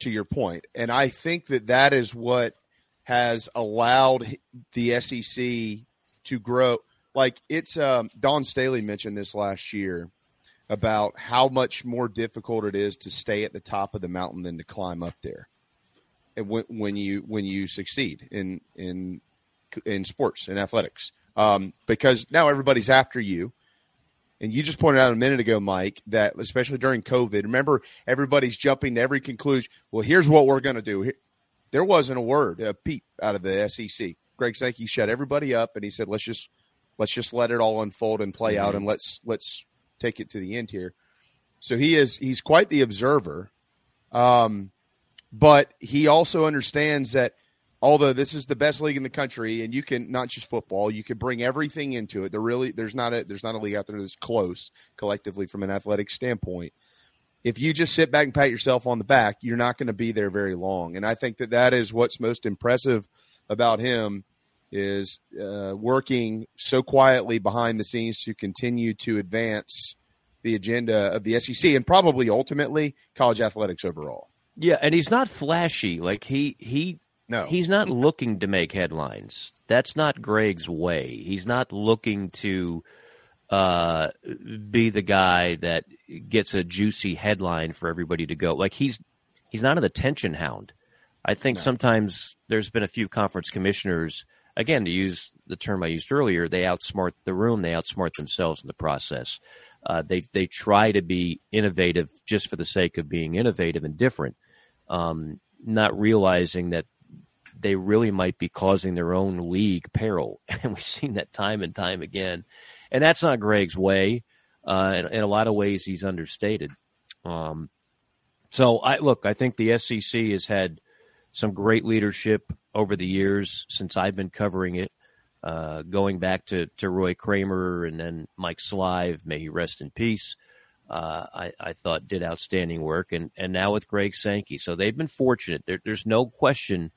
To your point. And I think that that is what has allowed the SEC to grow. Like it's, um, Dawn Staley mentioned this last year about how much more difficult it is to stay at the top of the mountain than to climb up there. And when, when you when you succeed in in in sports and athletics, um, because now everybody's after you. And you just pointed out a minute ago, Mike, that especially during COVID, remember everybody's jumping to every conclusion. Well, here's what we're going to do. There wasn't a word, a peep out of the SEC. Greg Sankey shut everybody up, and he said, "Let's just let's just let it all unfold and play mm-hmm. out, and let's let's take it to the end here." So he is he's quite the observer, um, but he also understands that although this is the best league in the country and you can not just football you can bring everything into it there really there's not a there's not a league out there that's close collectively from an athletic standpoint if you just sit back and pat yourself on the back you're not going to be there very long and i think that that is what's most impressive about him is uh, working so quietly behind the scenes to continue to advance the agenda of the SEC and probably ultimately college athletics overall. Yeah, and he's not flashy. Like he he no, he's not looking to make headlines. That's not Greg's way. He's not looking to uh, be the guy that gets a juicy headline for everybody to go. Like he's he's not an attention hound. I think no. sometimes there's been a few conference commissioners, again, to use the term I used earlier, they outsmart the room, they outsmart themselves in the process. Uh, they they try to be innovative just for the sake of being innovative and different, um, not realizing that they really might be causing their own league peril, [laughs] and we've seen that time and time again. And that's not Greg's way. Uh, in, in, a lot of ways, he's understated. Um, so I look. I think the SEC has had some great leadership over the years since I've been covering it, uh, going back to, to Roy Kramer and then Mike Slive, may he rest in peace. Uh, I, I, thought did outstanding work, and, and now with Greg Sankey. So they've been fortunate. There, there's no question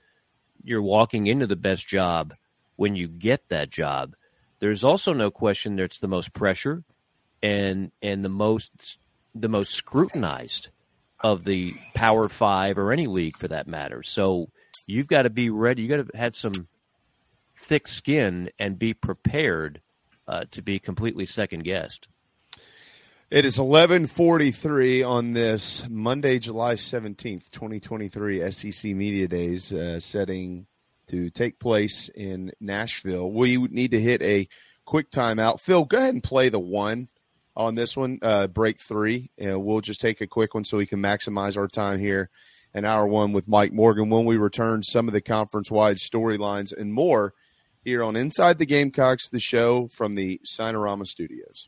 you're walking into the best job when you get that job. There's also no question that it's the most pressure and and the most the most scrutinized of the Power Five or any league for that matter. So you've got to be ready. You got to have some thick skin and be prepared uh, to be completely second guessed. It is 11:43 on this Monday, July 17th, 2023 SEC Media Days uh, setting to take place in Nashville. We need to hit a quick timeout. Phil, go ahead and play the one on this one, uh, break three. And we'll just take a quick one so we can maximize our time here in hour one with Mike Morgan when we return some of the conference wide storylines and more here on Inside the Gamecocks, the show from the Signarama Studios.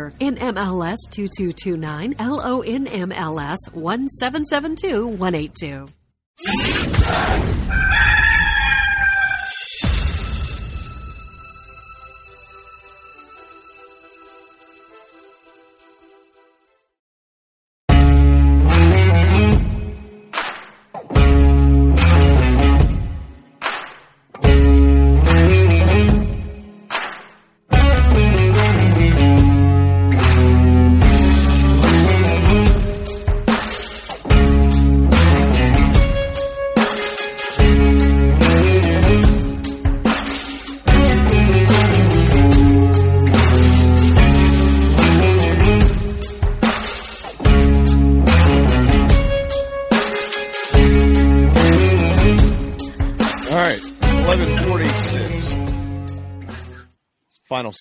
in MLS 2229, LONMLS 1772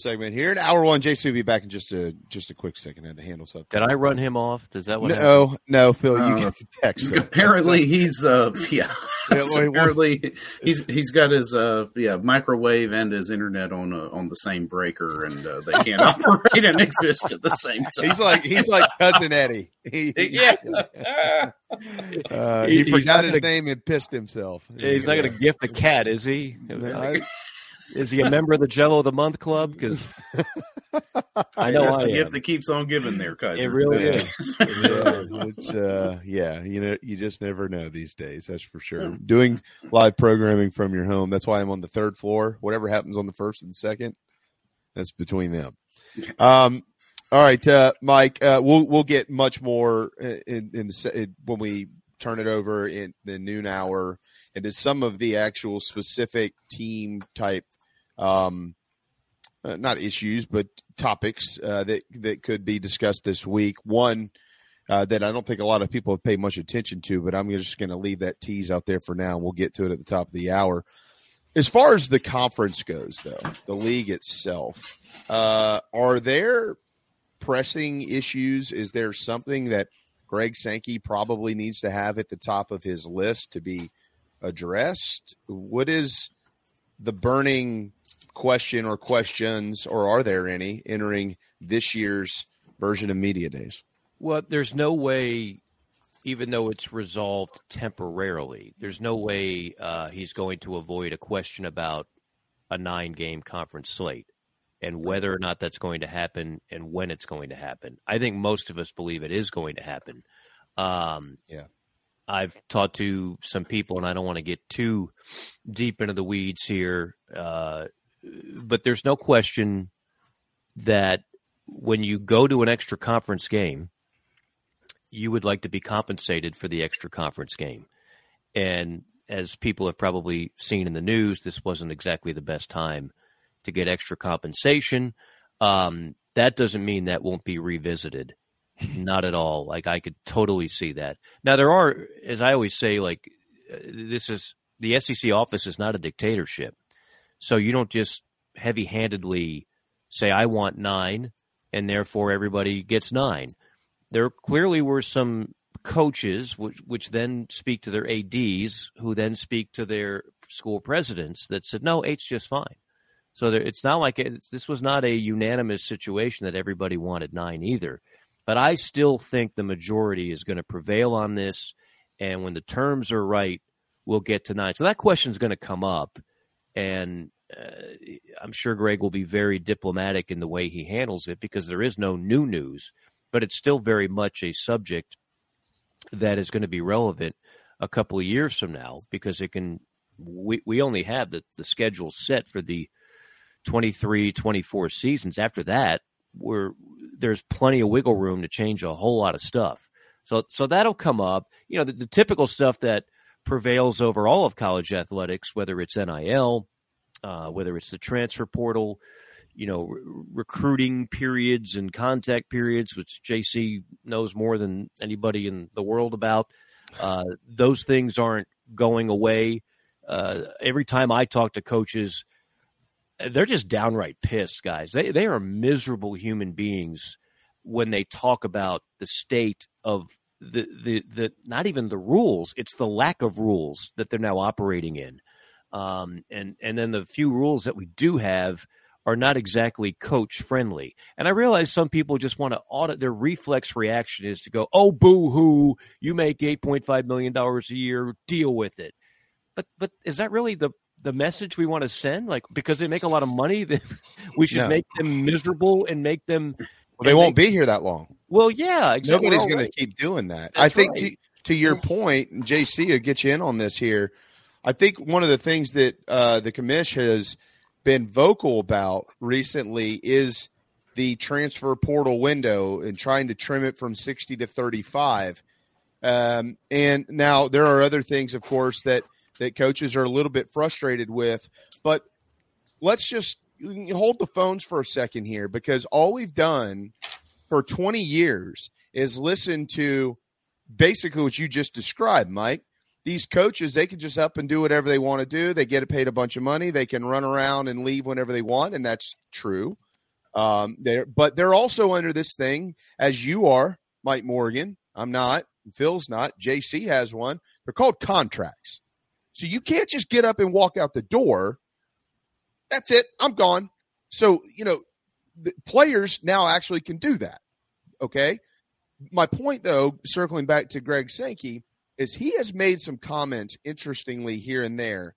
segment here. In hour one, Jason will be back in just a just a quick second. I had to handle something. Did I run him off? Does that what? No, happened? no, Phil. You uh, get the text. Apparently, he's uh, yeah. yeah apparently, he's he's got his uh, yeah microwave and his internet on uh, on the same breaker, and uh, they can't [laughs] operate and exist at the same time. He's like he's like cousin Eddie. He, [laughs] yeah. [laughs] Uh, he, he forgot his name and pissed himself. Yeah, he's not going to gift a cat, is he? Is he a member of the Jello of the Month Club? Because [laughs] I know that's the gift that keeps on giving there, Keyser. It really yeah. is. yeah, [laughs] it's uh, yeah. You know, you just never know these days. That's for sure. Hmm. Doing live programming from your home. That's why I'm on the third floor. Whatever happens on the first and second, that's between them. Um, All right, uh, Mike. Uh, we'll we'll get much more in, in, in when we turn it over in the noon hour into some of the actual specific team type, um, uh, not issues, but topics uh, that that could be discussed this week. One uh, that I don't think a lot of people have paid much attention to, but I'm just going to leave that tease out there for now. And we'll get to it at the top of the hour. As far as the conference goes, though, the league itself, uh, are there pressing issues? Is there something that Greg Sankey probably needs to have at the top of his list to be addressed? What is the burning question or questions, or are there any entering this year's version of Media Days? Well, there's no way, even though it's resolved temporarily, there's no way uh, he's going to avoid a question about a nine game conference slate and whether or not that's going to happen and when it's going to happen. I think most of us believe it is going to happen. Um, yeah. I've talked to some people, and I don't want to get too deep into the weeds here, uh, but there's no question that when you go to an extra conference game, you would like to be compensated for the extra conference game. And as people have probably seen in the news, this wasn't exactly the best time to get extra compensation. Um, that doesn't mean that won't be revisited. Not at all. Like I could totally see that. Now there are, as I always say, like uh, this is the SEC office is not a dictatorship, so you don't just heavy-handedly say I want nine, and therefore everybody gets nine. There clearly were some coaches which which then speak to their ads who then speak to their school presidents that said no eight's just fine. So there, it's not like it's, this was not a unanimous situation that everybody wanted nine either. But i still think the majority is going to prevail on this and when the terms are right we'll get to nine. So that question is going to come up and uh, i'm sure greg will be very diplomatic in the way he handles it because there is no new news but it's still very much a subject that is going to be relevant a couple of years from now because it can we, we only have the, the schedule set for the 23 24 seasons. After that we're there's plenty of wiggle room to change a whole lot of stuff. So so that'll come up. You know the, the typical stuff that prevails over all of college athletics whether it's nil uh, whether it's the transfer portal you know, re- recruiting periods and contact periods, which JC knows more than anybody in the world about. Uh, those things aren't going away. Uh, every time I talk to coaches, they're just downright pissed, guys. They they are miserable human beings when they talk about the state of the the the not even the rules. It's the lack of rules that they're now operating in, um, and and then the few rules that we do have are not exactly coach friendly. And I realize some people just want to audit their reflex reaction is to go, "Oh boo hoo, you make 8.5 million dollars a year, deal with it." But but is that really the the message we want to send? Like because they make a lot of money, [laughs] we should no. make them miserable and make them well, they won't make, be here that long. Well, yeah, exactly. Nobody's going right. to keep doing that. That's I think right. to, to your point, JC, to get you in on this here, I think one of the things that uh, the commission has – been vocal about recently is the transfer portal window and trying to trim it from 60 to 35. Um, and now there are other things, of course, that, that coaches are a little bit frustrated with. But let's just hold the phones for a second here because all we've done for 20 years is listen to basically what you just described, Mike. These coaches they can just up and do whatever they want to do. They get paid a bunch of money. They can run around and leave whenever they want and that's true. Um, they're, but they're also under this thing as you are mike morgan. I'm not. Phil's not. Jc has one. They're called contracts. So you can't just get up and walk out the door. That's it. I'm gone. So you know players now actually can do that okay my point though circling back to greg sankey is he has made some comments interestingly here and there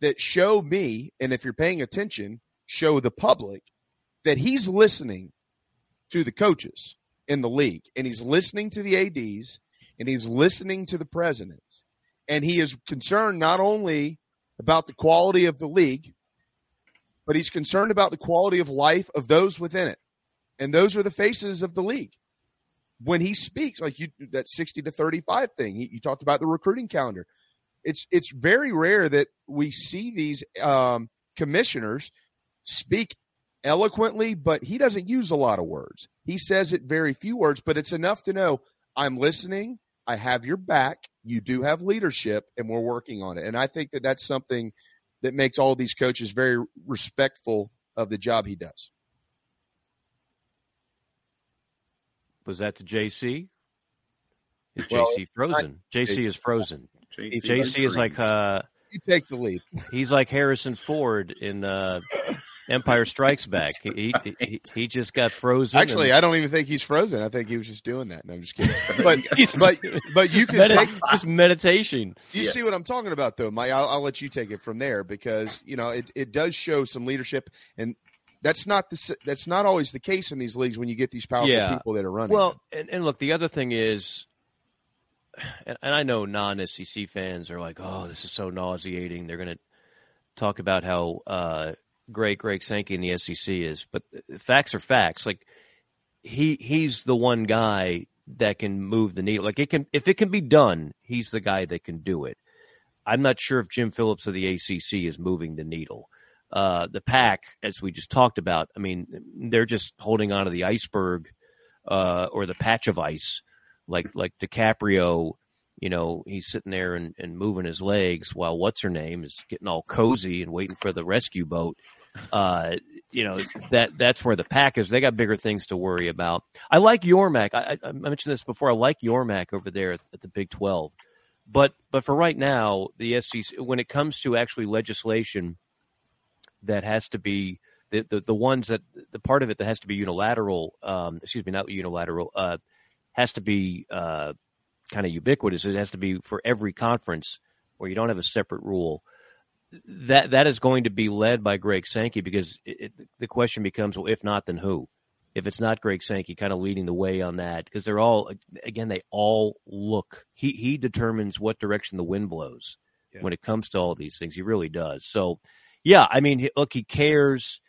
that show me, and if you're paying attention, show the public that he's listening to the coaches in the league and he's listening to the ADs and he's listening to the presidents. And he is concerned not only about the quality of the league, but he's concerned about the quality of life of those within it. And those are the faces of the league. When he speaks, like you that 60 to 35 thing, he, you talked about the recruiting calendar. It's it's very rare that we see these um, commissioners speak eloquently, but he doesn't use a lot of words. He says it very few words, but it's enough to know I'm listening. I have your back. You do have leadership, and we're working on it. And I think that that's something that makes all these coaches very respectful of the job he does. Was that to JC? Is well, JC frozen? I, JC is frozen. JC, JC is like uh, you take the lead. He's like Harrison Ford in uh, Empire Strikes [laughs] Back. He, he, he just got frozen. Actually, and... I don't even think he's frozen. I think he was just doing that. No, I'm just kidding. [laughs] But but but you can take [laughs] this meditation. You yes. see what I'm talking about, though, Mike. I'll, I'll, let you take it from there because you know it, it does show some leadership, and that's not the that's not always the case in these leagues when you get these powerful yeah. people that are running. Well, and, and look, the other thing is and, and I know non SEC fans are like, "Oh, this is so nauseating." They're going to talk about how uh, great Greg Sankey in the SEC is, but facts are facts. Like he he's the one guy that can move the needle. Like it can if it can be done, he's the guy that can do it. I'm not sure if Jim Phillips of the ACC is moving the needle. Uh, the Pac, as we just talked about, I mean, they're just holding on to the iceberg uh, or the patch of ice like like DiCaprio, you know, he's sitting there and, and moving his legs while what's her name is getting all cozy and waiting for the rescue boat. Uh, you know that that's where the Pac is. They got bigger things to worry about. I like Yormark. I, I mentioned this before. I like Yormark over there at, at the Big Twelve, but but for right now, the SEC when it comes to actually legislation that has to be the, the, the ones that the part of it that has to be unilateral. Um, excuse me, not unilateral. Uh, has to be uh, kind of ubiquitous. It has to be for every conference where you don't have a separate rule. That that is going to be led by Greg Sankey because it, it, the question becomes, well, if not, then who? If it's not Greg Sankey, kind of leading the way on that because they're all again they all look. He he determines what direction the wind blows yeah. when it comes to all these things. He really does. So, yeah, I mean, look, he cares.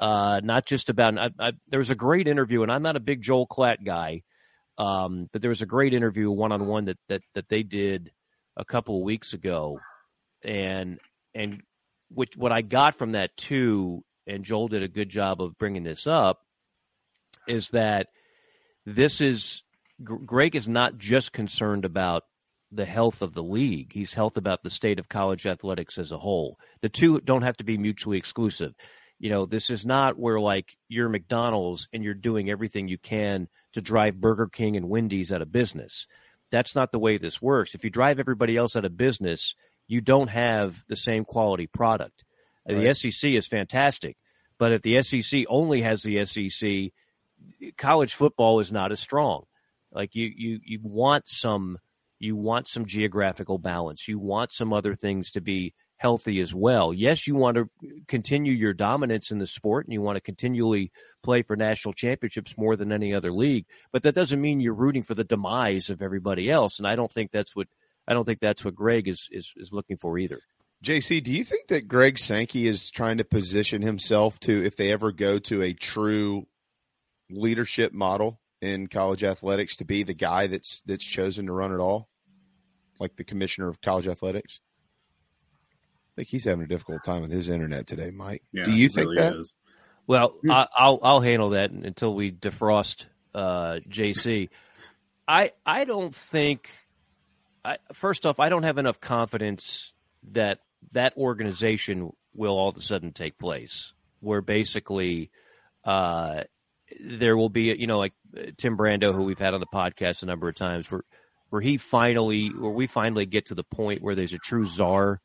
Uh, not just about. I, I, there was a great interview, and I'm not a big Joel Klatt guy, um, but there was a great interview one on one that that that they did a couple of weeks ago, and and which what I got from that too, and Joel did a good job of bringing this up, is that this is Greg is not just concerned about the health of the league. He's health about the state of college athletics as a whole. The two don't have to be mutually exclusive. You know, this is not where like you're McDonald's and you're doing everything you can to drive Burger King and Wendy's out of business. That's not the way this works. If you drive everybody else out of business, you don't have the same quality product. Right. The SEC is fantastic, but if the SEC only has the SEC, college football is not as strong. Like you, you, you want some, you want some geographical balance. You want some other things to be healthy as well. Yes, you want to continue your dominance in the sport and you want to continually play for national championships more than any other league, but that doesn't mean you're rooting for the demise of everybody else. And I don't think that's what I don't think that's what Greg is is, is looking for either. JC, do you think that Greg Sankey is trying to position himself to, if they ever go to a true leadership model in college athletics, to be the guy that's that's chosen to run it all, like the commissioner of college athletics? I think he's having a difficult time with his internet today, Mike. Yeah, Do you think really that? Is. Well, hmm. I, will I'll handle that until we defrost uh, JC. I I don't think. I, first off, I don't have enough confidence that that organization will all of a sudden take place, where basically uh, there will be, you know, like Tim Brando, who we've had on the podcast a number of times, where where he finally, where we finally get to the point where there's a true czar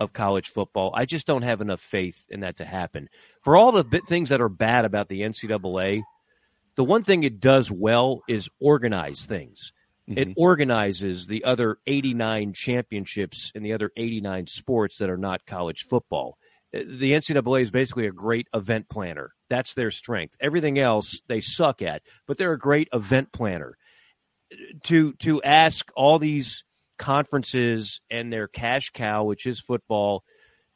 of college football. I just don't have enough faith in that to happen. For all the things that are bad about the NCAA, the one thing it does well is organize things. Mm-hmm. It organizes the other 89 championships and the other 89 sports that are not college football. Uh, the NCAA is basically a great event planner. That's their strength. Everything else they suck at, but they're a great event planner. To to ask all these conferences and their cash cow, which is football,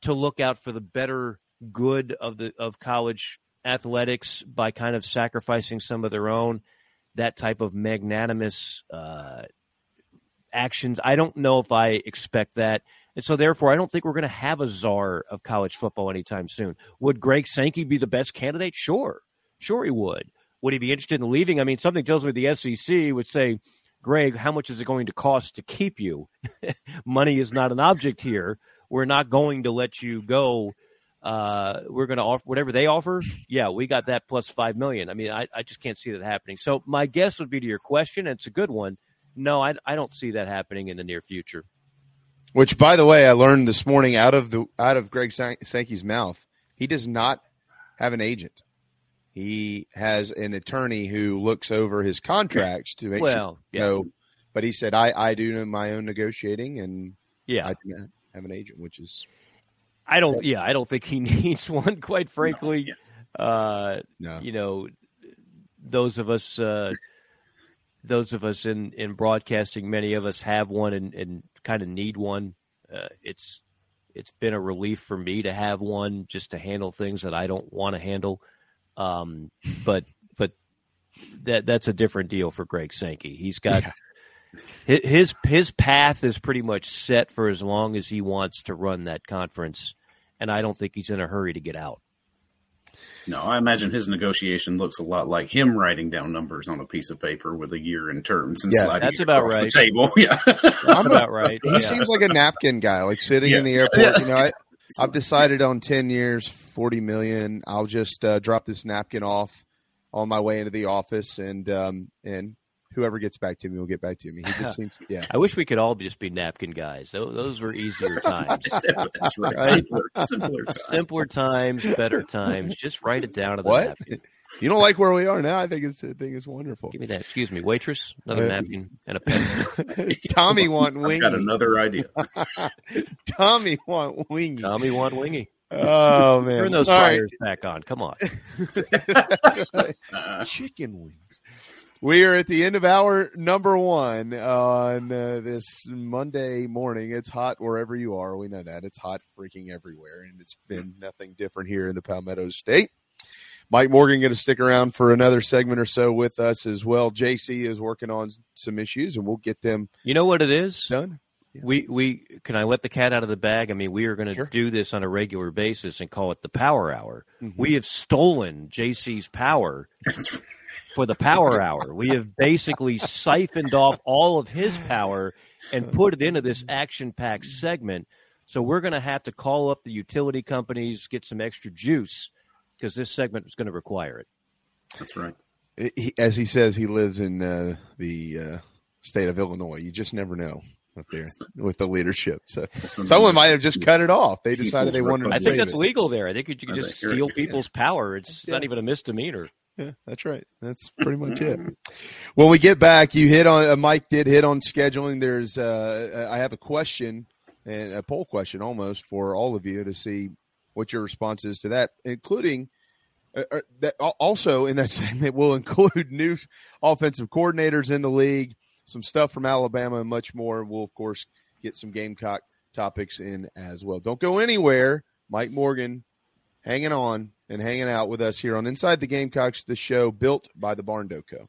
to look out for the better good of the of college athletics by kind of sacrificing some of their own, that type of magnanimous uh, actions. I don't know if I expect that. And so, therefore, I don't think we're going to have a czar of college football anytime soon. Would Greg Sankey be the best candidate? Sure. Sure, he would. Would he be interested in leaving? I mean, something tells me the SEC would say, Greg, how much is it going to cost to keep you? [laughs] Money is not an object here. We're not going to let you go. Uh, we're going to offer whatever they offer. Yeah, we got that plus five million. I mean, I, I just can't see that happening. So my guess would be to your question, and it's a good one. No, I, I don't see that happening in the near future. Which, by the way, I learned this morning out of the out of Greg Sankey's mouth. He does not have an agent. He has an attorney who looks over his contracts to make well, sure. Yeah. No, but he said I I do my own negotiating and yeah, I do have an agent, which is. I don't. Yeah, I don't think he [laughs] needs one. Quite frankly, no. Uh, no. You know, those of us, uh, those of us in in broadcasting, many of us have one and, and kind of need one. Uh, it's it's been a relief for me to have one just to handle things that I don't want to handle. Um, but but that that's a different deal for Greg Sankey. He's got yeah. his his path is pretty much set for as long as he wants to run that conference, and I don't think he's in a hurry to get out. No, I imagine his negotiation looks a lot like him writing down numbers on a piece of paper with a year in terms and yeah, sliding that's about right. the table. [laughs] Yeah, I'm about right. He yeah. seems like a napkin guy, like sitting yeah. in the airport. You know, I, I've decided on ten years, forty million. I'll just uh, drop this napkin off on my way into the office, and um, and whoever gets back to me will get back to me. He just [laughs] seems, yeah. I wish we could all just be napkin guys. Those, those were easier [laughs] times. That's right. right? Simpler, simpler, times. simpler times, better times. Just write it down to the what? napkin. You don't like where we are now? I think it's I think it's wonderful. Give me that. Excuse me, waitress. Another uh, napkin and a pen. [laughs] Tommy want wingy. I've got another idea. [laughs] Tommy want wingy. Tommy want wingy. Oh man! Turn those fires right. back on. Come on. [laughs] Chicken wings. We are at the end of hour number one on uh, this Monday morning. It's hot wherever you are. We know that. It's hot freaking everywhere, and it's been nothing different here in the Palmetto State. Mike Morgan going to stick around for another segment or so with us as well. JC is working on some issues, and we'll get them. You know what it is done. Yeah. We we can I let the cat out of the bag? I mean, we are going to sure. do this on a regular basis and call it the Power Hour. Mm-hmm. We have stolen JC's power for the Power Hour. We have basically siphoned off all of his power and put it into this action-packed segment. So we're going to have to call up the utility companies, get some extra juice because this segment is going to require it. That's right. He, as he says, he lives in uh, the uh, state of Illinois. You just never know up there with the leadership. So someone might have just cut it off. They decided they wanted. to I think that's it. legal there. I think you can just steal people's power. It's, it's not even a misdemeanor. Yeah, that's right. That's pretty much it. When we get back, you hit on uh, Mike did hit on scheduling. There's uh, I have a question and a poll question almost for all of you to see what your response is to that, including uh, uh that also in that [laughs] segment will include new offensive coordinators in the league, some stuff from Alabama, and much more. We'll of course get some Gamecock topics in as well. Don't go anywhere. Mike Morgan hanging on and hanging out with us here on Inside the Gamecocks, the show built by the Barn Co.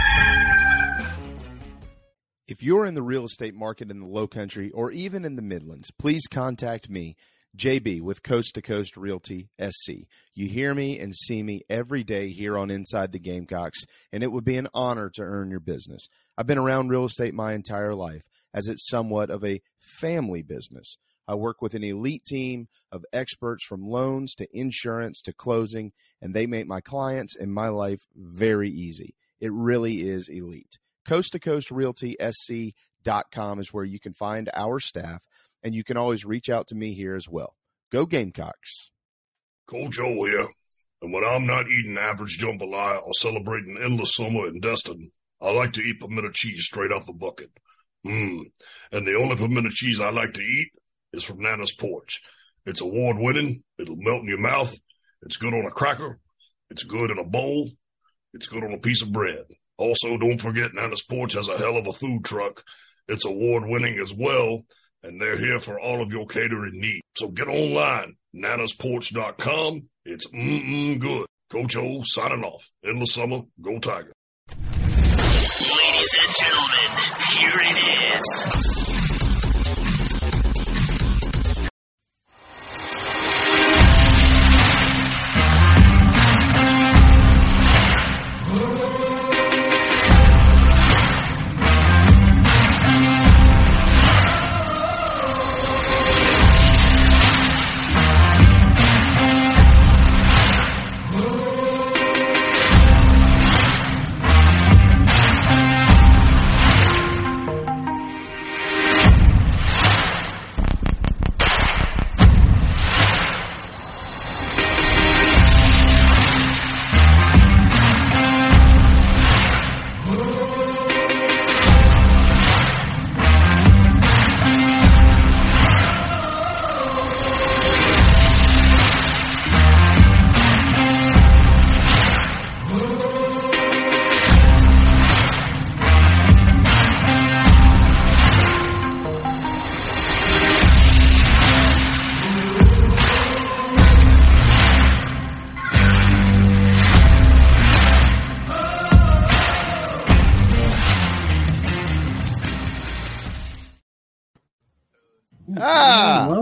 If you're in the real estate market in the low country or even in the Midlands, please contact me, JB with Coast to Coast Realty SC. You hear me and see me every day here on Inside the Gamecocks, and it would be an honor to earn your business. I've been around real estate my entire life, as it's somewhat of a family business. I work with an elite team of experts from loans to insurance to closing, and they make my clients and my life very easy. It really is elite. Coast to Coast Realty SC.com is where you can find our staff, and you can always reach out to me here as well. Go Gamecocks. Coach O here. And when I'm not eating average jambalaya or celebrating endless summer in Destin, I like to eat pimento cheese straight off the bucket. Mmm. And the only pimento cheese I like to eat is from Nana's Porch. It's award winning. It'll melt in your mouth. It's good on a cracker. It's good in a bowl. It's good on a piece of bread. Also, don't forget Nana's Porch has a hell of a food truck. It's award winning as well, and they're here for all of your catering needs. So get online, nanasporch.com. It's mm-mm good. Coach O signing off. Endless summer. Go Tiger. Ladies and gentlemen, here it is.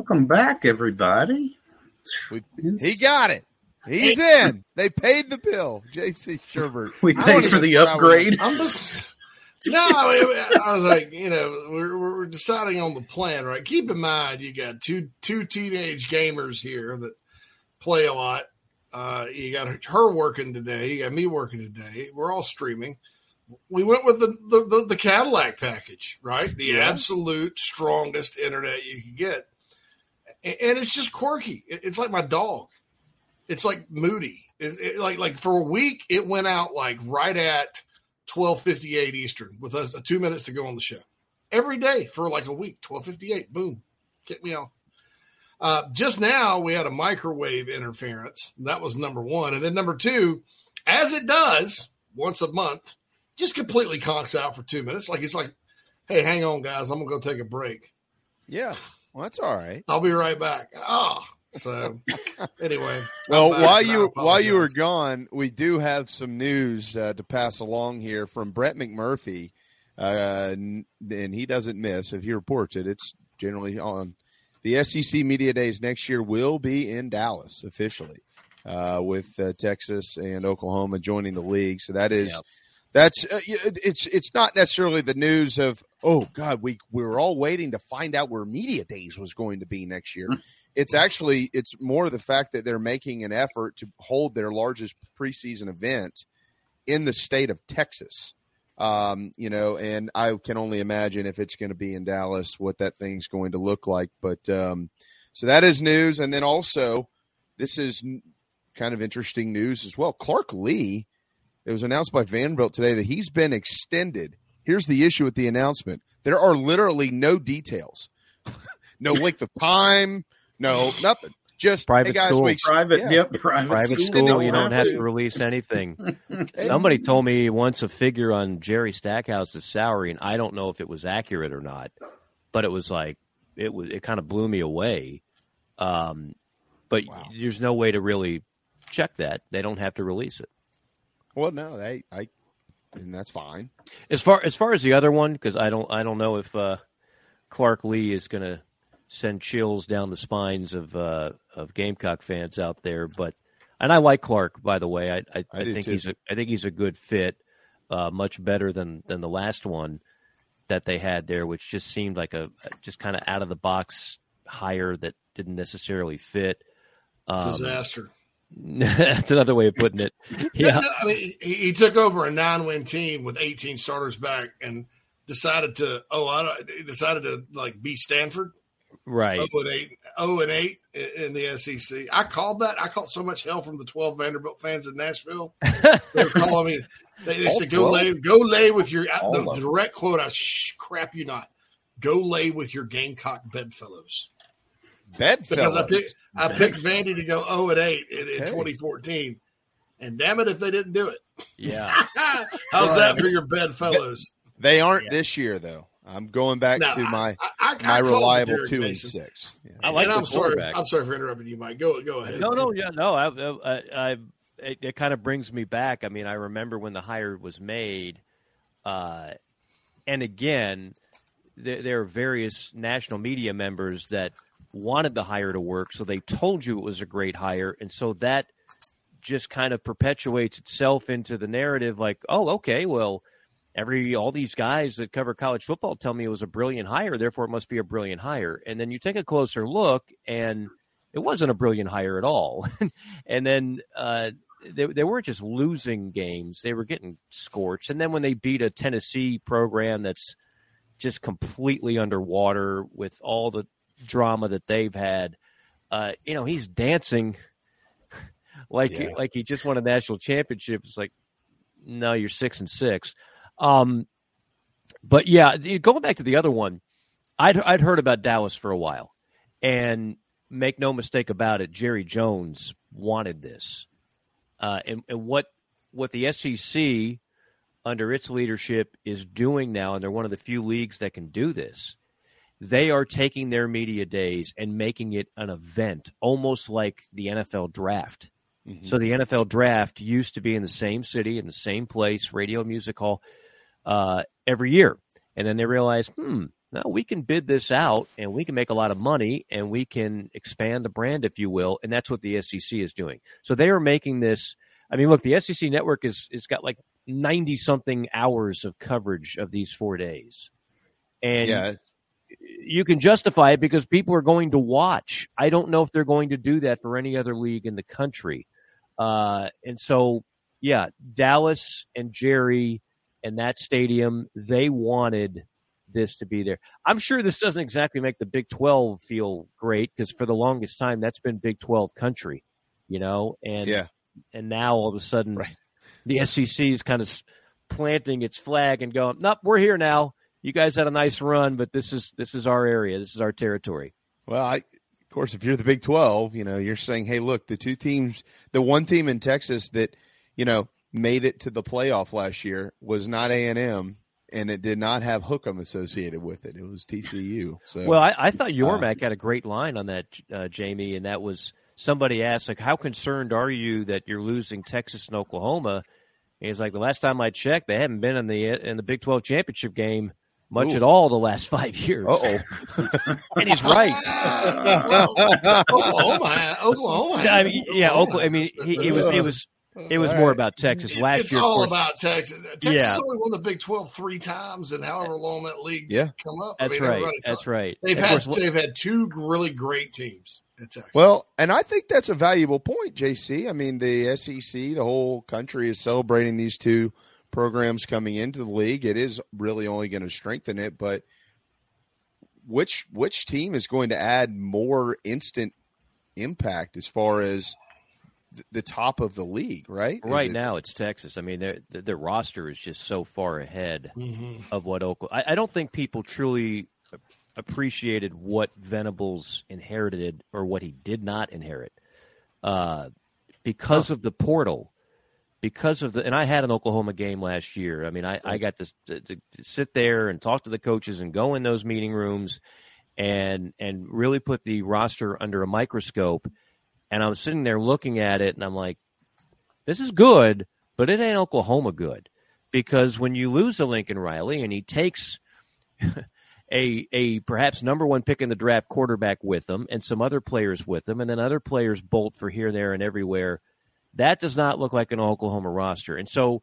Welcome back, everybody. We, he got it. He's in. They paid the bill. J.C. Shurburtt. We paid for the upgrade. I'm just [laughs] no. I, was like, you know, we're, we're deciding on the plan, right? Keep in mind, you got two two teenage gamers here that play a lot. Uh, you got her working today. You got me working today. We're all streaming. We went with the the, the, the Cadillac package, right? The Yeah. absolute strongest internet you can get, and it's just quirky. It's like my dog. It's like moody. It, it- like like for a week, it went out like right at twelve fifty eight Eastern with us uh, two minutes to go on the show every day for like a week. Twelve fifty eight, boom, get me off. Uh, just now, we had a microwave interference. That was number one, and then number two, as it does once a month, just completely conks out for two minutes. Like it's like, hey, hang on, guys, I'm gonna go take a break. Yeah, well, that's all right. I'll be right back. Ah, so anyway. Well, while you while you were gone, we do have some news uh, to pass along here from Brett McMurphy, uh, n- and he doesn't miss. If he reports it, it's generally on. The SEC Media Days next year will be in Dallas officially, uh, with uh, Texas and Oklahoma joining the league. So that is Yep. that's uh, it's it's not necessarily the news of oh God we we were all waiting to find out where Media Days was going to be next year. It's actually it's more the fact that they're making an effort to hold their largest preseason event in the state of Texas. Um, you know, and I can only imagine if it's going to be in Dallas, what that thing's going to look like. But um, so that is news, and then also this is kind of interesting news as well. Clark Lea, it was announced by Vanderbilt today that he's been extended. Here's the issue with the announcement: there are literally no details, [laughs] no length of time, no nothing. Just Private hey guys, school. we- Private, yeah. yep, private, Private school. school, you don't have to release anything. [laughs] Somebody told me once a figure on Jerry Stackhouse's salary, and I don't know if it was accurate or not, but it was like it was. It kind of blew me away. Um, but there's no way to really check that. They don't have to release it. Well, no, they, I, and that's fine. As far as far as the other one, because I don't I don't know if uh, Clark Lea is going to send chills down the spines of uh, of Gamecock fans out there. But and I like Clark, by the way. I I, I I, think too. he's a I think he's a good fit, uh, much better than than the last one that they had there, which just seemed like a just kind of out of the box hire that didn't necessarily fit. Um, Disaster. [laughs] that's another way of putting it. [laughs] Yeah. I mean, he, he took over a nine-win team with 18 starters back and decided to. Oh, I decided to like be Stanford. Right. Oh and eight, oh and eight in the SEC. I called that. I caught so much hell from the 12 Vanderbilt fans in Nashville. they were calling me. They, they [laughs] said, "Go 12? lay, go lay with your." All The of them. direct quote: "I shh, crap you not. Go lay with your Gamecock bedfellows." Bedfellows. Because I picked I [laughs] picked Vandy to go 0 and 8 in, in Hey. 2014. And damn it if they didn't do it. Yeah. [laughs] How's Well, that for your bedfellows? They aren't this year though. I'm going back No, to my I, I, my I called reliable Derek two Mason. and six. Yeah. I like. And I'm sorry. I'm sorry for interrupting you, Mike. Go go ahead. No, no, yeah, no. I, I, I it, it kind of brings me back. I mean, I remember when the hire was made, uh, and again, there, there are various national media members that wanted the hire to work, so they told you it was a great hire, and so that just kind of perpetuates itself into the narrative, like, oh, okay, well. Every all these guys that cover college football tell me it was a brilliant hire, therefore it must be a brilliant hire. And then you take a closer look, and it wasn't a brilliant hire at all. [laughs] and then uh, they, they weren't just losing games; they were getting scorched. And then when they beat a Tennessee program that's just completely underwater with all the drama that they've had, uh, you know, he's dancing [laughs] like Yeah. like he just won a national championship. It's like, no, you're six and six. Um, but yeah, going back to the other one, I'd I'd heard about Dallas for a while, and make no mistake about it, Jerry Jones wanted this, uh, and, and what what the SEC under its leadership is doing now, and they're one of the few leagues that can do this. They are taking their media days and making it an event, almost like the NFL draft. So the NFL draft used to be in the same city, in the same place, Radio Music Hall, uh, every year. And then they realized, hmm, no, we can bid this out and we can make a lot of money and we can expand the brand, if you will. And that's what the SEC is doing. So they are making this. I mean, look, the SEC network is is got like ninety something hours of coverage of these four days, and Yeah. You can justify it because people are going to watch. I don't know if they're going to do that for any other league in the country. Uh, and so, yeah, Dallas and Jerry and that stadium, they wanted this to be there. I'm sure this doesn't exactly make the Big 12 feel great because for the longest time, that's been Big 12 country, you know? And, Yeah. and now all of a sudden, the SEC is kind of planting its flag and going, nope, we're here now. You guys had a nice run, but this is this is our area. This is our territory. Well, I, of course, if you're the Big 12, you know, you're saying, hey, look, the two teams, the one team in Texas that, you know, made it to the playoff last year was not A&M, and it did not have Hookham associated with it. It was TCU. So, Well, I, I thought uh, Yormark had a great line on that, uh, Jamie, and that was somebody asked, like, how concerned are you that you're losing Texas and Oklahoma? And he's like, the last time I checked, they haven't been in the in the Big 12 championship game much Ooh. at all the last [laughs] five years. Uh-oh. [laughs] and he's right. Oklahoma, Oklahoma. I mean, yeah, Oklahoma. I mean, he, it was it was it was more about Texas last it's year. of all course. about Texas. Texas Yeah. only won the Big Twelve three times, and however long that league's Yeah. come up. That's I mean, right. That's talk- right. They've Of had course, they've had two really great teams at Texas. Well, and I think that's a valuable point, JC. I mean, the SEC, the whole country is celebrating these two programs coming into the league. It is really only going to strengthen it, but which which team is going to add more instant impact as far as the top of the league, right? Right it- now, it's Texas. I mean, their their roster is just so far ahead Mhm. of what Oklahoma. I, I don't think people truly appreciated what Venables inherited or what he did not inherit, uh, because of the portal, because of the. And I had an Oklahoma game last year. I mean, I, I got to, to, to sit there and talk to the coaches and go in those meeting rooms, and and really put the roster under a microscope. And I was sitting there looking at it, and I'm like, this is good, but it ain't Oklahoma good. Because when you lose a Lincoln Riley and he takes [laughs] a a perhaps number one pick in the draft quarterback with him and some other players with him, and then other players bolt for here, there, and everywhere. That does not look like an Oklahoma roster, and so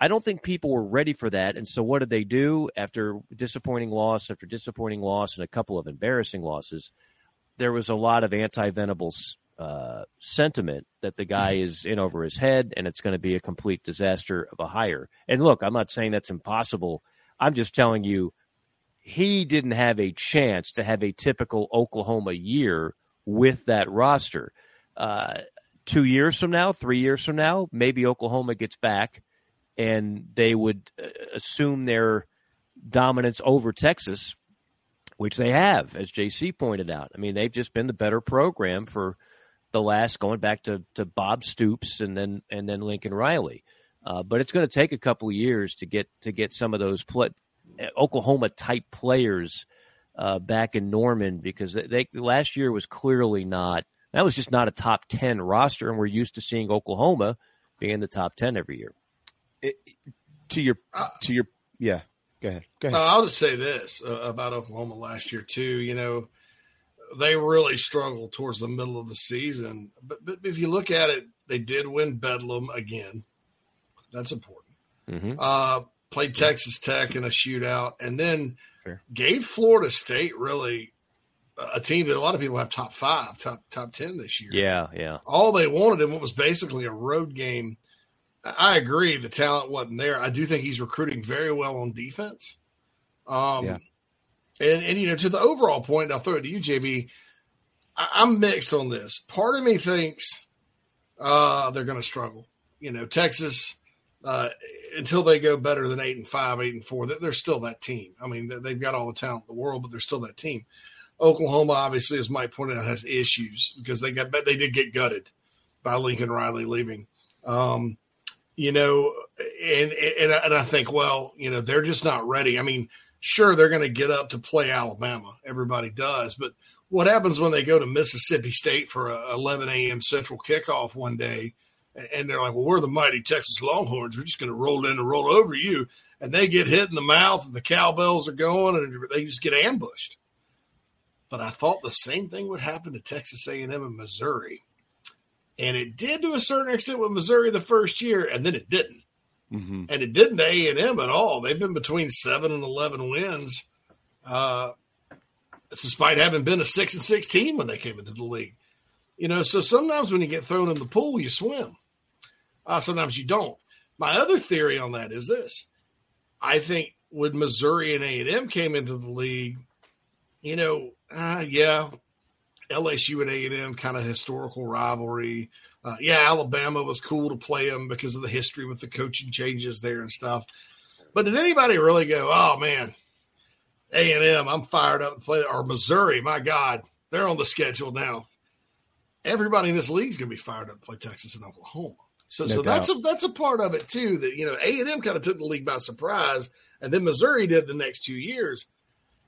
I don't think people were ready for that. And so, what did they do after disappointing loss after disappointing loss and a couple of embarrassing losses? There was a lot of anti Venables uh, sentiment that the guy is in over his head and it's going to be a complete disaster of a hire. And look, I'm not saying that's impossible. I'm just telling you he didn't have a chance to have a typical Oklahoma year with that roster. Uh, two years from now, three years from now, maybe Oklahoma gets back and they would uh, assume their dominance over Texas, which they have, as JC pointed out. I mean, they've just been the better program for the last going back to, to Bob Stoops and then and then Lincoln Riley. Uh, but it's going to take a couple of years to get to get some of those play, Oklahoma type players uh, back in Norman because they, they last year was clearly not that was just not a top ten roster, and we're used to seeing Oklahoma being in the top ten every year it, to your to your yeah. Go ahead. Go ahead. Uh, I'll just say this uh, about Oklahoma last year too. You know, they really struggled towards the middle of the season, but but if you look at it, they did win Bedlam again. That's important. Mm-hmm. Uh, played Texas Tech in a shootout, and then Fair. gave Florida State really a team that a lot of people have top five, top top ten this year. Yeah, yeah. All they wanted in what was basically a road game I agree. The talent wasn't there. I do think he's recruiting very well on defense. Um, yeah. And, and, you know, to the overall point, I'll throw it to you, JB. I, am mixed on this. Part of me thinks uh, they're going to struggle. You know, Texas, uh, until they go better than eight and five, eight and four, they're still that team. I mean, they've got all the talent in the world, but they're still that team. Oklahoma, obviously, as Mike pointed out, has issues because they got, they did get gutted by Lincoln Riley leaving. Um, you know, and, and and I think, well, you know, they're just not ready. I mean, sure, they're going to get up to play Alabama. Everybody does, but what happens when they go to Mississippi State for a 11 a.m. Central kickoff one day, and they're like, "Well, we're the mighty Texas Longhorns. We're just going to roll in and roll over you," and they get hit in the mouth, and the cowbells are going, and they just get ambushed. But I thought the same thing would happen to Texas A&M and Missouri and it did to a certain extent with Missouri the first year, and then it didn't. Mm-hmm. And it didn't A and M at all. They've been between seven and eleven wins, uh, despite having been a six and six team when they came into the league. You know, so sometimes when you get thrown in the pool, you swim. Uh, sometimes you don't. My other theory on that is this: I think when Missouri and A and M came into the league, you know, uh, yeah, LSU and A and M kind of historical rivalry. Uh, yeah, Alabama was cool to play them because of the history with the coaching changes there and stuff. But did anybody really go, oh man, A and M, I'm fired up to play, or Missouri, my God, they're on the schedule now. Everybody in this league is going to be fired up to play Texas and Oklahoma. So, no so that's a that's a part of it too. That you know, A and M kind of took the league by surprise, and then Missouri did the next two years.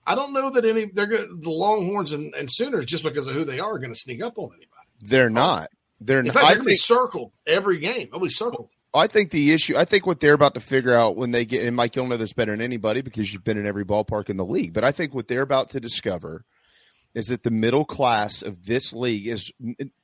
I don't know that any they're going the Longhorns and, and Sooners just because of who they are going to sneak up on anybody. They're not. They're not. fact they're going to be circled every game. They'll be circled. I think the issue. I think what they're about to figure out when they get and Mike, you'll know this better than anybody because you've been in every ballpark in the league. But I think what they're about to discover is that the middle class of this league is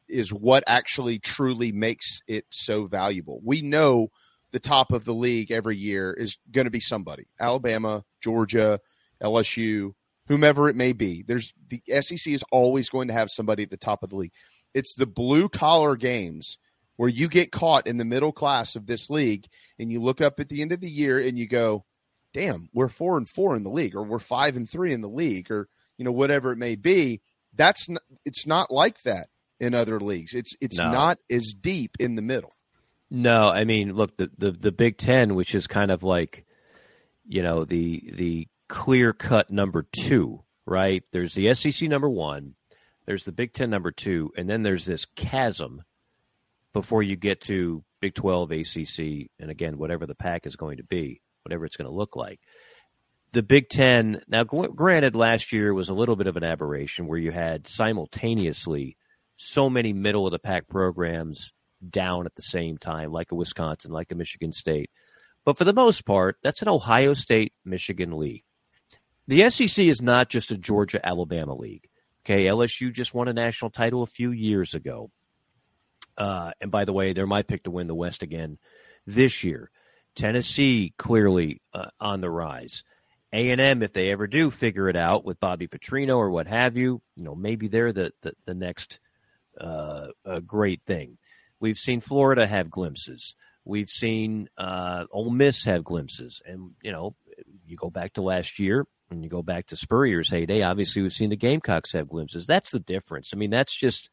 is what actually truly makes it so valuable. We know the top of the league every year is going to be somebody. Alabama, Georgia, LSU, whomever it may be. There's the SEC is always going to have somebody at the top of the league. It's the blue collar games where you get caught in the middle class of this league and you look up at the end of the year and you go, "Damn, we're 4 and 4 in the league or we're 5 and 3 in the league or you know whatever it may be." That's not, it's not like that in other leagues. It's it's no. not as deep in the middle. No, I mean, look, the, the the Big 10, which is kind of like you know, the the clear cut number two, right? There's the SEC number one, there's the Big Ten number two, and then there's this chasm before you get to Big 12, ACC, and again, whatever the pack is going to be, whatever it's going to look like. The Big Ten, now granted, last year was a little bit of an aberration where you had simultaneously so many middle of the pack programs down at the same time, like a Wisconsin, like a Michigan State. But for the most part, that's an Ohio State Michigan league the SEC is not just a Georgia Alabama league. Okay, LSU just won a national title a few years ago. Uh, and by the way, they're my pick to win the West again this year. Tennessee clearly uh, on the rise. A and M, if they ever do figure it out with Bobby Petrino or what have you, you know, maybe they're the the, the next uh, great thing. We've seen Florida have glimpses. We've seen uh, Ole Miss have glimpses, and you know, you go back to last year and you go back to Spurrier's heyday. Obviously, we've seen the Gamecocks have glimpses. That's the difference. I mean, that's just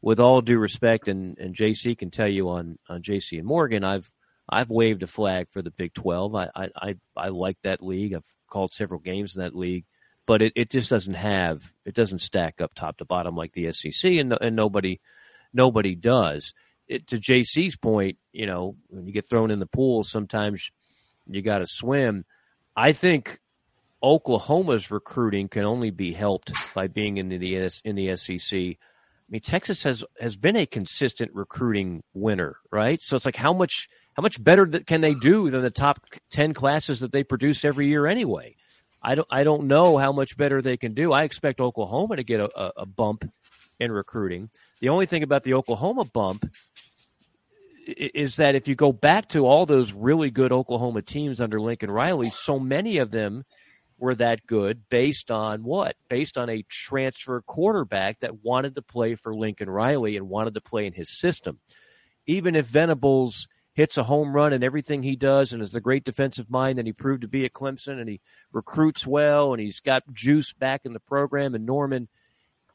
with all due respect, and, and JC can tell you on on JC and Morgan, I've I've waved a flag for the Big Twelve. I I I, like that league. I've called several games in that league, but it, it just doesn't have it doesn't stack up top to bottom like the SEC, and and nobody nobody does. It, to JC's point, you know, when you get thrown in the pool, sometimes you got to swim. I think Oklahoma's recruiting can only be helped by being in the in the SEC. I mean, Texas has has been a consistent recruiting winner, right? So it's like how much how much better can they do than the top ten classes that they produce every year anyway? I don't I don't know how much better they can do. I expect Oklahoma to get a, a bump in recruiting. The only thing about the Oklahoma bump is that if you go back to all those really good Oklahoma teams under Lincoln Riley, so many of them were that good based on what? Based on a transfer quarterback that wanted to play for Lincoln Riley and wanted to play in his system. Even if Venables hits a home run and everything he does and is the great defensive mind that he proved to be at Clemson and he recruits well and he's got juice back in the program and Norman,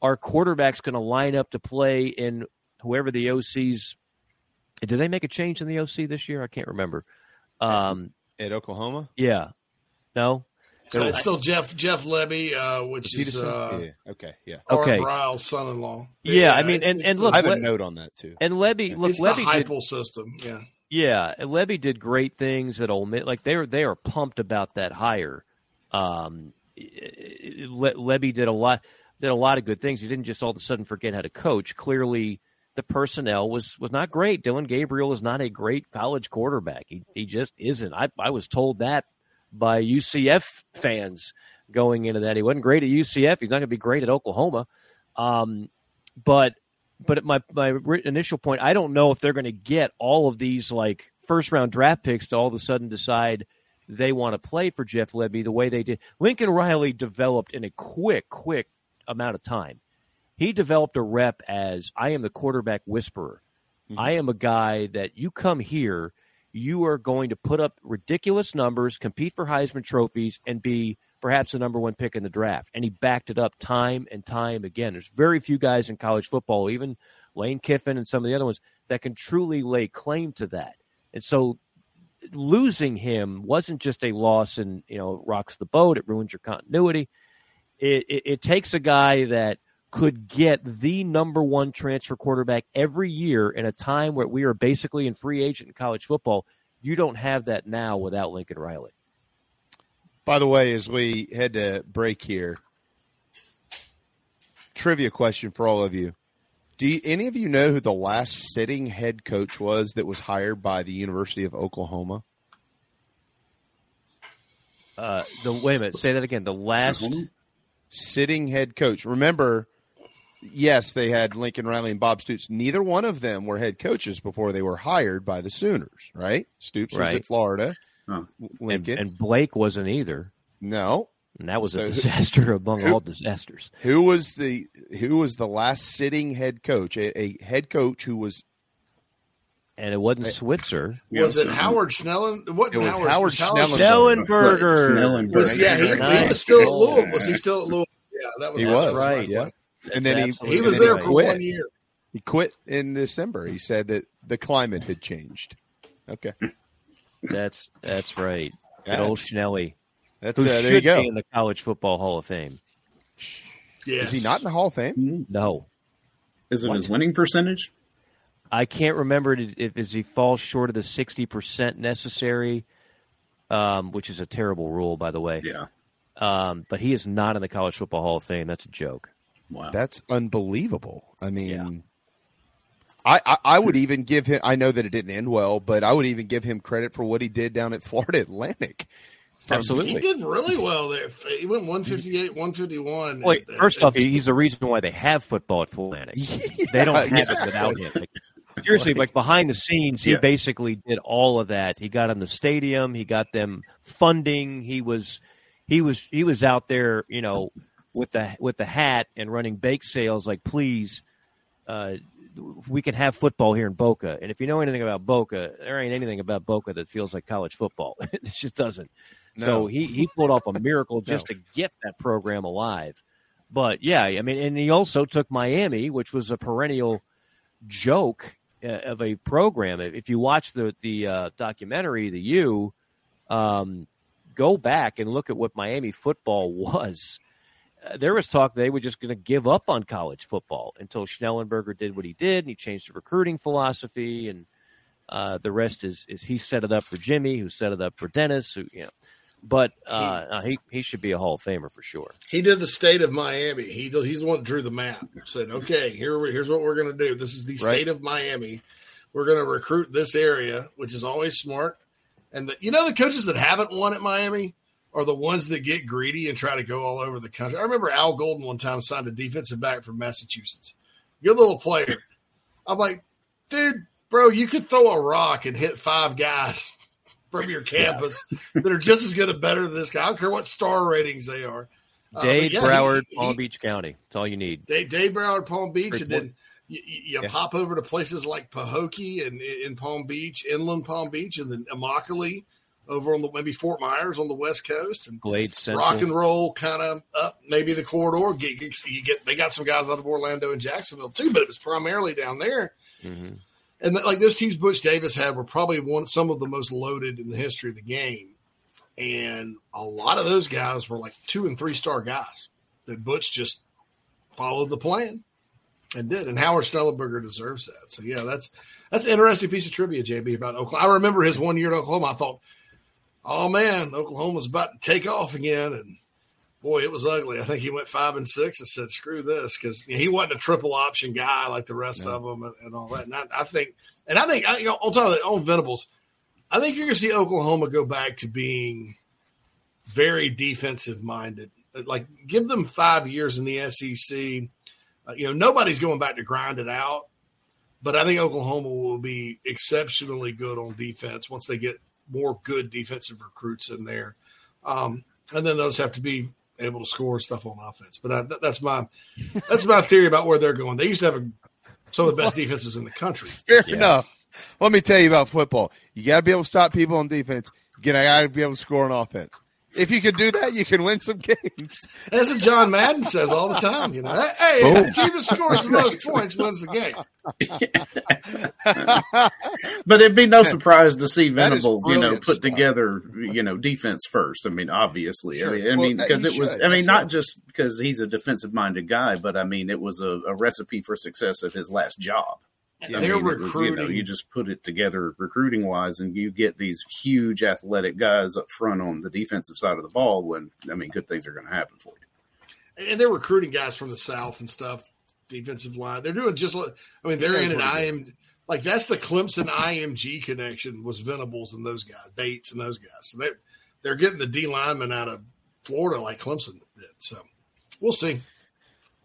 our quarterback's going to line up to play in whoever the OC's. Did they make a change in the OC this year? I can't remember. Um, at Oklahoma? Yeah. No? Uh, it's still Jeff Jeff Lebby, uh, which is, is uh, yeah. okay, yeah, okay, Briles' son-in-law. Yeah, yeah I mean, and, and look, I have a note on that too. And Lebby, look, it's Lebby the Heupel system, yeah, yeah. Lebby did great things at Ole Miss. Like they are they are pumped about that hire. Um, Le- Lebby did a lot did a lot of good things. He didn't just all of a sudden forget how to coach. Clearly, the personnel was was not great. Dillon Gabriel is not a great college quarterback. He he just isn't. I I was told that by UCF fans going into that. He wasn't great at UCF. He's not going to be great at Oklahoma. Um, but but my my initial point, I don't know if they're going to get all of these like first round draft picks to all of a sudden decide they want to play for Jeff Lebby the way they did. Lincoln Riley developed in a quick, quick amount of time. He developed a rep as I am the quarterback whisperer. Mm-hmm. I am a guy that you come here you are going to put up ridiculous numbers, compete for Heisman trophies, and be perhaps the number one pick in the draft. And he backed it up time and time again. There's very few guys in college football, even Lane Kiffin and some of the other ones, that can truly lay claim to that. And so losing him wasn't just a loss and, you know, rocks the boat, it ruins your continuity. It, it, it takes a guy that could get the number one transfer quarterback every year in a time where we are basically in free agent in college football. You don't have that now without Lincoln Riley. By the way, as we head to break here, trivia question for all of you. Do you, any of you know who the last sitting head coach was that was hired by the University of Oklahoma? Uh, the wait a minute, say that again. The last sitting head coach. Remember, yes, they had Lincoln Riley and Bob Stoops. Neither one of them were head coaches before they were hired by the Sooners, right? Stoops right. was at Florida. Huh. Lincoln. And, and, Blake wasn't either. No. And that was so a disaster [laughs] among who, all disasters. Who was the who was the last sitting head coach? A, a head coach who was and it wasn't Switzer. Was it Howard Schnellen? What it was Howard, Howard Schnellenberger. Schnellenberger. Was, yeah, he, he, was still at Louisville. Was he still at Louisville? Yeah, that was, he was right. Yeah and then he he was there for quit. one year. He quit in December. He said that the climate had changed. Okay, that's that's right. Good old Schnelly. That's who uh, there you go. in the College Football Hall of Fame. Yes. Is he not in the Hall of Fame? No. Is it what? his winning percentage? I can't remember if as he falls short of the sixty percent necessary, um, which is a terrible rule, by the way. Yeah. Um, but he is not in the College Football Hall of Fame. That's a joke. Wow. That's unbelievable. I mean, yeah. I, I, I, would even give him, I know that it didn't end well, but I would even give him credit for what he did down at [laughs] Florida Atlantic. Absolutely. He did really well there. He went 158, 151. Well, And- first uh, off, he's the reason why they have football at Full Atlantic. [laughs] they don't have exactly. it without him. Like, seriously, like behind the scenes, he Yeah. basically did all of that. He got on the stadium. He got them funding. He was, he was, he was out there, you know, with the with the hat and running bake sales. Like, please, uh, we can have football here in Boca. And if you know anything about Boca, there ain't anything about Boca that feels like college football. [laughs] it just doesn't. No. So he, he pulled off a [laughs] miracle just No. to get that program alive. But yeah, I mean, and he also took Miami, which was a perennial joke uh, of a program. If you watch the the uh, documentary, the U, um, go back and look at what Miami football [laughs] was. There was talk they were just going to give up on college football until Schnellenberger did what he did, and he changed the recruiting philosophy, and uh, the rest is is he set it up for Jimmy, who set it up for Dennis, who you know. But uh, uh, he he should be a Hall of Famer for sure. He did the state of Miami. He he's the one that drew the map. Said, "Okay, here here's what we're going to do. This is the state of Miami. We're going to recruit this area, which is always smart. And the, you know the coaches that haven't won at Miami are the ones that get greedy and try to go all over the country. I remember Al Golden one time signed a defensive back from Massachusetts. Good little player. I'm like, dude, bro, you could throw a rock and hit five guys [laughs] from your campus that are just as good or better than this guy. I don't care what star ratings they are. Uh, yeah, Broward, he- Palm he- Beach County. That's all you need. Dade, Dade Broward, Palm Beach, and then you, you you Yeah. pop over to places like Pahokee and in Palm Beach, inland Palm Beach, and then Immokalee over on the maybe Fort Myers on the west coast, and Glade Central. rock and roll kind of up maybe the corridor. Get, get- you get they got some guys out of Orlando and Jacksonville too, but it was primarily down there. Mhm. And like those teams Butch Davis had were probably one some of the most loaded in the history of the game. And a lot of those guys were like two and three star guys that Butch just followed the plan and did. And Howard Schnellenberger deserves that. So yeah, that's that's an interesting piece of trivia, JB, about Oklahoma. I remember his one year at Oklahoma. I thought, oh man, Oklahoma's about to take off again. And boy, it was ugly. I think he went five and six and said, screw this, because he wasn't a triple option guy like the rest of them and, and all that. And I, I think, and I think, I, you know, on top of that, on Venables, I think you're going to see Oklahoma go back to being very defensive minded. Like, give them five years in the SEC. Uh, you know, nobody's going back to grind it out, but I think Oklahoma will be exceptionally good on defense once they get more good defensive recruits in there. Um, and then they'll have to be able to score stuff on offense. But I, that, that's my that's my theory about where they're going. They used to have a, some of the best defenses in the country. Fair enough. Let me tell you about football. You got to be able to stop people on defense. You got to be able to score on offense. If you can do that, you can win some games. [laughs] That's what John Madden says all the time. You know, hey, Boom. Oh. the team that scores the most points wins the game. [laughs] But it'd be no surprise to see That is Venables, you know, put stuff. together, you know, defense first. I mean, obviously, Sure. I mean, I Well, mean, because it was, should. I mean, That's not right. just because he's a defensive-minded guy, but I mean, it was a, a recipe for success at his last job. Yeah, I they're mean, it was, you know, you just put it together recruiting wise, and you get these huge athletic guys up front on the defensive side of the ball. When I mean, good things are going to happen for you. and they're recruiting guys from the south and stuff, defensive line. They're doing just like I mean, they're in an what he IM like that's the Clemson IMG connection was Venables and those guys, Bates and those guys. So they they're getting the D lineman out of Florida like Clemson did. So we'll see.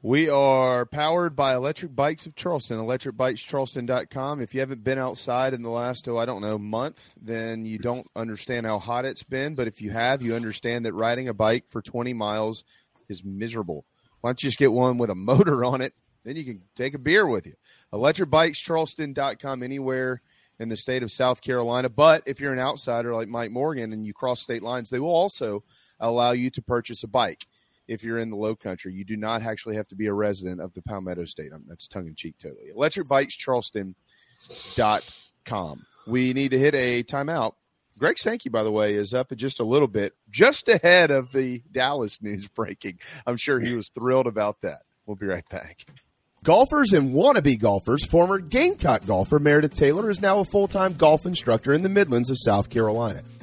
We are powered by Electric Bikes of Charleston, electricbikescharleston.com. If you haven't been outside in the last, oh, I don't know, month, then you don't understand how hot it's been. But if you have, you understand that riding a bike for 20 miles is miserable. Why don't you just get one with a [laughs] motor on it? Then you can take a beer with you. Electricbikescharleston.com, anywhere in the state of South Carolina. But if you're an outsider like Mike Morgan and you cross state lines, they will also allow you to purchase a bike if you're in the low country. You do not actually have to be a resident of the Palmetto State. That's tongue in cheek, totally. ElectricBikesCharleston.com. We need to hit a timeout. Greg Sankey, by the way, is up just a little bit, just ahead of the Dallas news breaking. I'm sure he was thrilled about that. We'll be right back. Golfers and wannabe golfers, former Gamecock golfer Meredith Taylor is now a full time golf instructor in the Midlands of South Carolina.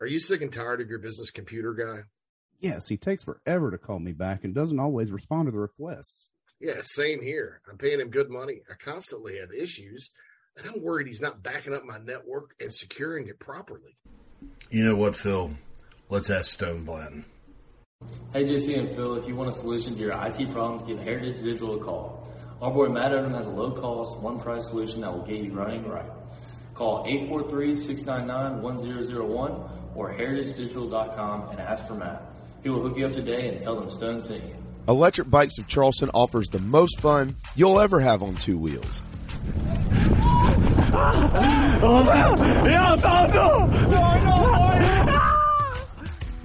are you sick and tired of your business computer guy? Yes, he takes forever to call me back and doesn't always respond to the requests. Yeah, same here. I'm paying him good money. I constantly have issues, and I'm worried he's not backing up my network and securing it properly. You know what, Phil? Let's ask Stone Blanton. Hey, JC and Phil, if you want a solution to your IT problems, give Heritage Digital a call. Our boy Matt Odom has a low cost, one price solution that will get you running right. Call 843-699-1001 or heritagedigital.com and ask for Matt. He will hook you up today and tell them Stone sent you. Electric Bikes of Charleston offers the most fun you'll ever have on two wheels. [laughs]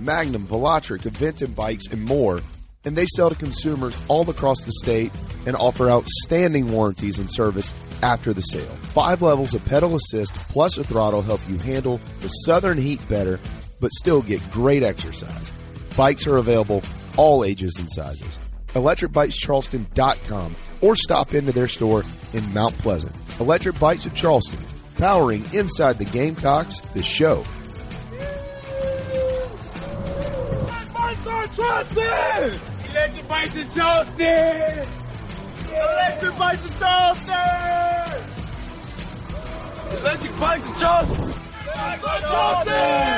Magnum, Velotric, Aventon bikes, and more. And they sell to consumers all across the state and offer outstanding warranties and service after the sale. Five levels of pedal assist plus a throttle help you handle the southern heat better, but still get great exercise. Bikes are available all ages and sizes. ElectricBikesCharleston.com or stop into their store in Mount Pleasant. Electric Bikes of Charleston, powering inside the Gamecocks, the show. Bikes are Charleston! Electric Bikes of Charleston! Electric Bikes of Charleston! Electric Bikes of Charleston! Of Charleston!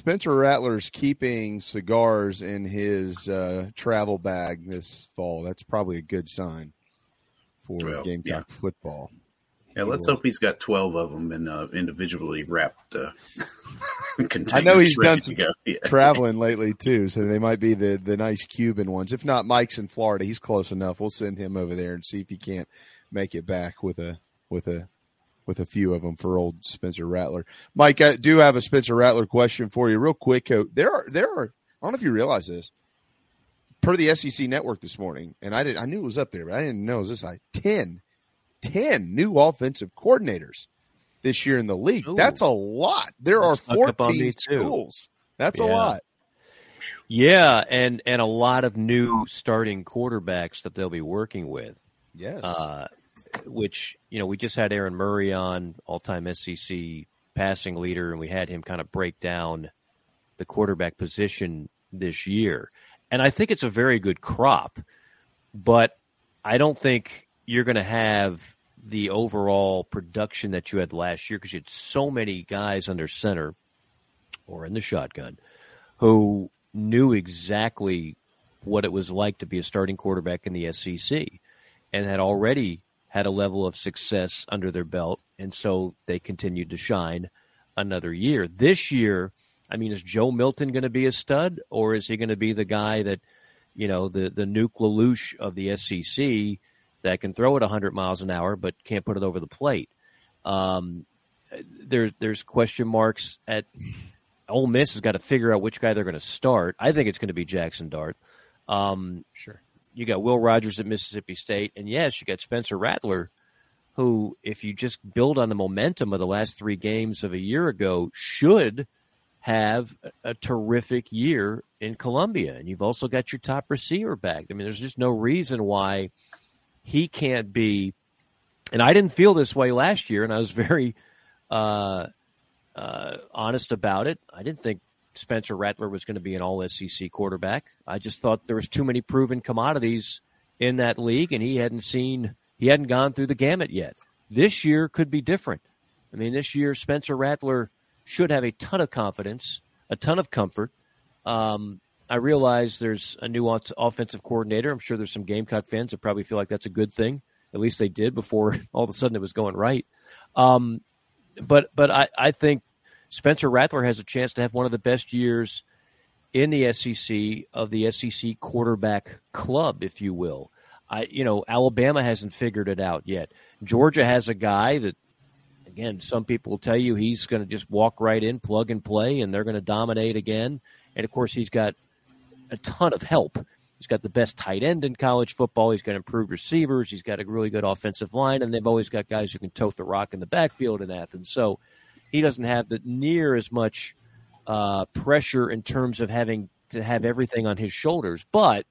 Spencer Rattler's keeping cigars in his uh, travel bag this fall, that's probably a good sign for Well, Gamecock yeah. football. Yeah, let's hope he's got 12 of them in uh, individually wrapped uh, [laughs] I know he's done some. [laughs] Yeah. traveling lately too, so they might be the the nice Cuban ones. If not, Mike's in Florida. He's close enough. We'll send him over there and see if he can't make it back with a with a with a few of them for old Spencer Rattler. Mike, I do have a Spencer Rattler question for you, real quick. Uh, There are there are I don't know if you realize this. Per the SEC network this morning, and I did I knew it was up there, but I didn't know it was this high. 10, 10 new offensive coordinators this year in the league. Ooh. That's a lot. There snuck are up on 14 too. schools. That's a lot. Yeah, and and a lot of new starting quarterbacks that they'll be working with. Yes. Uh, which you know we just had Aaron Murray on, all-time SEC passing leader, and we had him kind of break down the quarterback position this year. And I think it's a very good crop, but I don't think you're going to have the overall production that you had last year because you had so many guys under center or in the shotgun who knew exactly what it was like to be a starting quarterback in the SEC and had already had a level of success under their belt. And so they continued to shine another year. This year, I mean, is Joe Milton going to be a stud or is he going to be the guy that, you know, the the Nuke LaLoosh of the SEC that can throw it 100 miles an hour but can't put it over the plate. Um, there's there's question marks at Ole Miss has got to figure out which guy they're going to start. I think it's going to be Jackson Dart. Um, sure. You got Will Rogers at Mississippi State, and yes, you got Spencer Rattler, who, if you just build on the momentum of the last three games of a year ago, should have a, terrific year in Columbia. And you've also got your top receiver back. I mean, there's just no reason why he can't be. And I didn't feel this way last year, and I was very uh, uh, honest about it. I didn't think Spencer Rattler was going to be an all SEC quarterback. I just thought there was too many proven commodities in that league, and he hadn't seen he hadn't gone through the gamut yet. This year could be different. I mean, this year Spencer Rattler should have a ton of confidence, a ton of comfort. Um, I realize there's a new offensive coordinator. I'm sure there's some Gamecock fans that probably feel like that's a good thing. At least they did before [laughs] all of a sudden it was going right. Um, but but I, I think Spencer Rattler has a chance to have one of the best years in the SEC of the SEC quarterback club, if you will. I, you know, Alabama hasn't figured it out yet. Georgia has a guy that, again, some people will tell you he's going to just walk right in, plug and play, and they're going to dominate again. And of course, he's got a ton of help. He's got the best tight end in college football. He's got improved receivers. He's got a really good offensive line, and they've always got guys who can tote the rock in the backfield in Athens. So he doesn't have the near as much uh, pressure in terms of having to have everything on his shoulders. But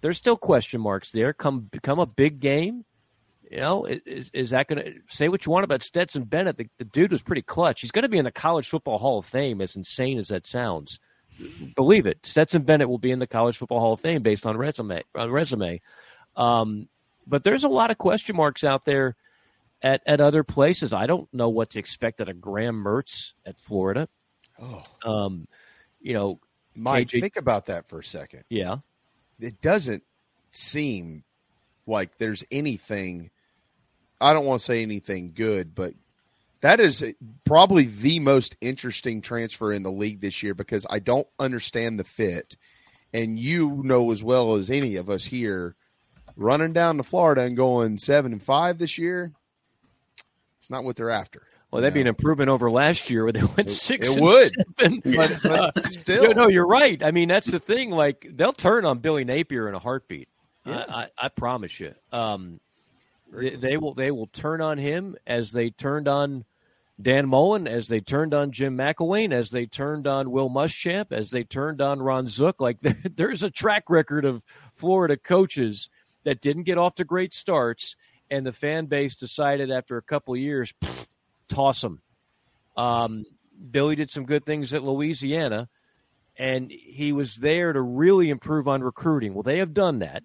there's still question marks there. Come become a big game. You know, is is that going to say what you want about Stetson Bennett? The, the dude was pretty clutch. He's going to be in the College Football Hall of Fame. As insane as that sounds, believe it. Stetson Bennett will be in the College Football Hall of Fame based on resume. On resume, um, but there's a lot of question marks out there at, at other places. I don't know what to expect at a Graham Mertz at Florida. Oh. Um, you know, Mike, KJ think about that for a second. Yeah. It doesn't seem like there's anything, I don't want to say anything good, but that is probably the most interesting transfer in the league this year because I don't understand the fit. And you know as well as any of us here, running down to Florida and going seven and five this year, it's not what they're after. Well, that'd be an improvement over last year where they went six. it and would. seven. But- but [laughs] Uh, still. no, no, you're right. I mean, that's the thing. Like they'll turn on Billy Napier in a heartbeat. Yeah. I, I, I promise you. Um, they, they will. They will turn on him as they turned on Dan Mullen, as they turned on Jim McElwain, as they turned on Will Muschamp, as they turned on Ron Zook. Like [laughs] there, there's a track record of Florida coaches that didn't get off to great starts, and the fan base decided after a couple years, "Pfft, toss them. Um, Billy did some good things at Louisiana, and he was there to really improve on recruiting. Well, they have done that.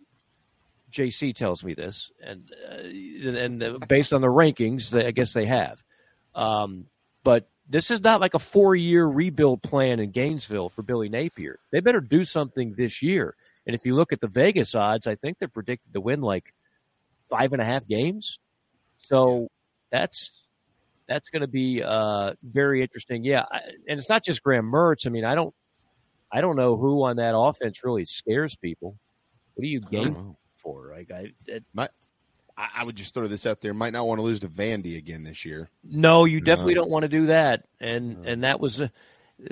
JC tells me this, and uh, and uh, based on the rankings, I guess they have. Um, but this is not like a four-year rebuild plan in Gainesville for Billy Napier. They better do something this year. And if you look at the Vegas odds, I think they're predicted to win like five and a half games. So that's that's going to be uh, very interesting. Yeah, I, and it's not just Graham Mertz. I mean, I don't I don't know who on that offense really scares people. What do you game for? Like I, it, Might, I, would just throw this out there. Might not want to lose to Vandy again this year. No, you definitely No. don't want to do that. And and that was uh,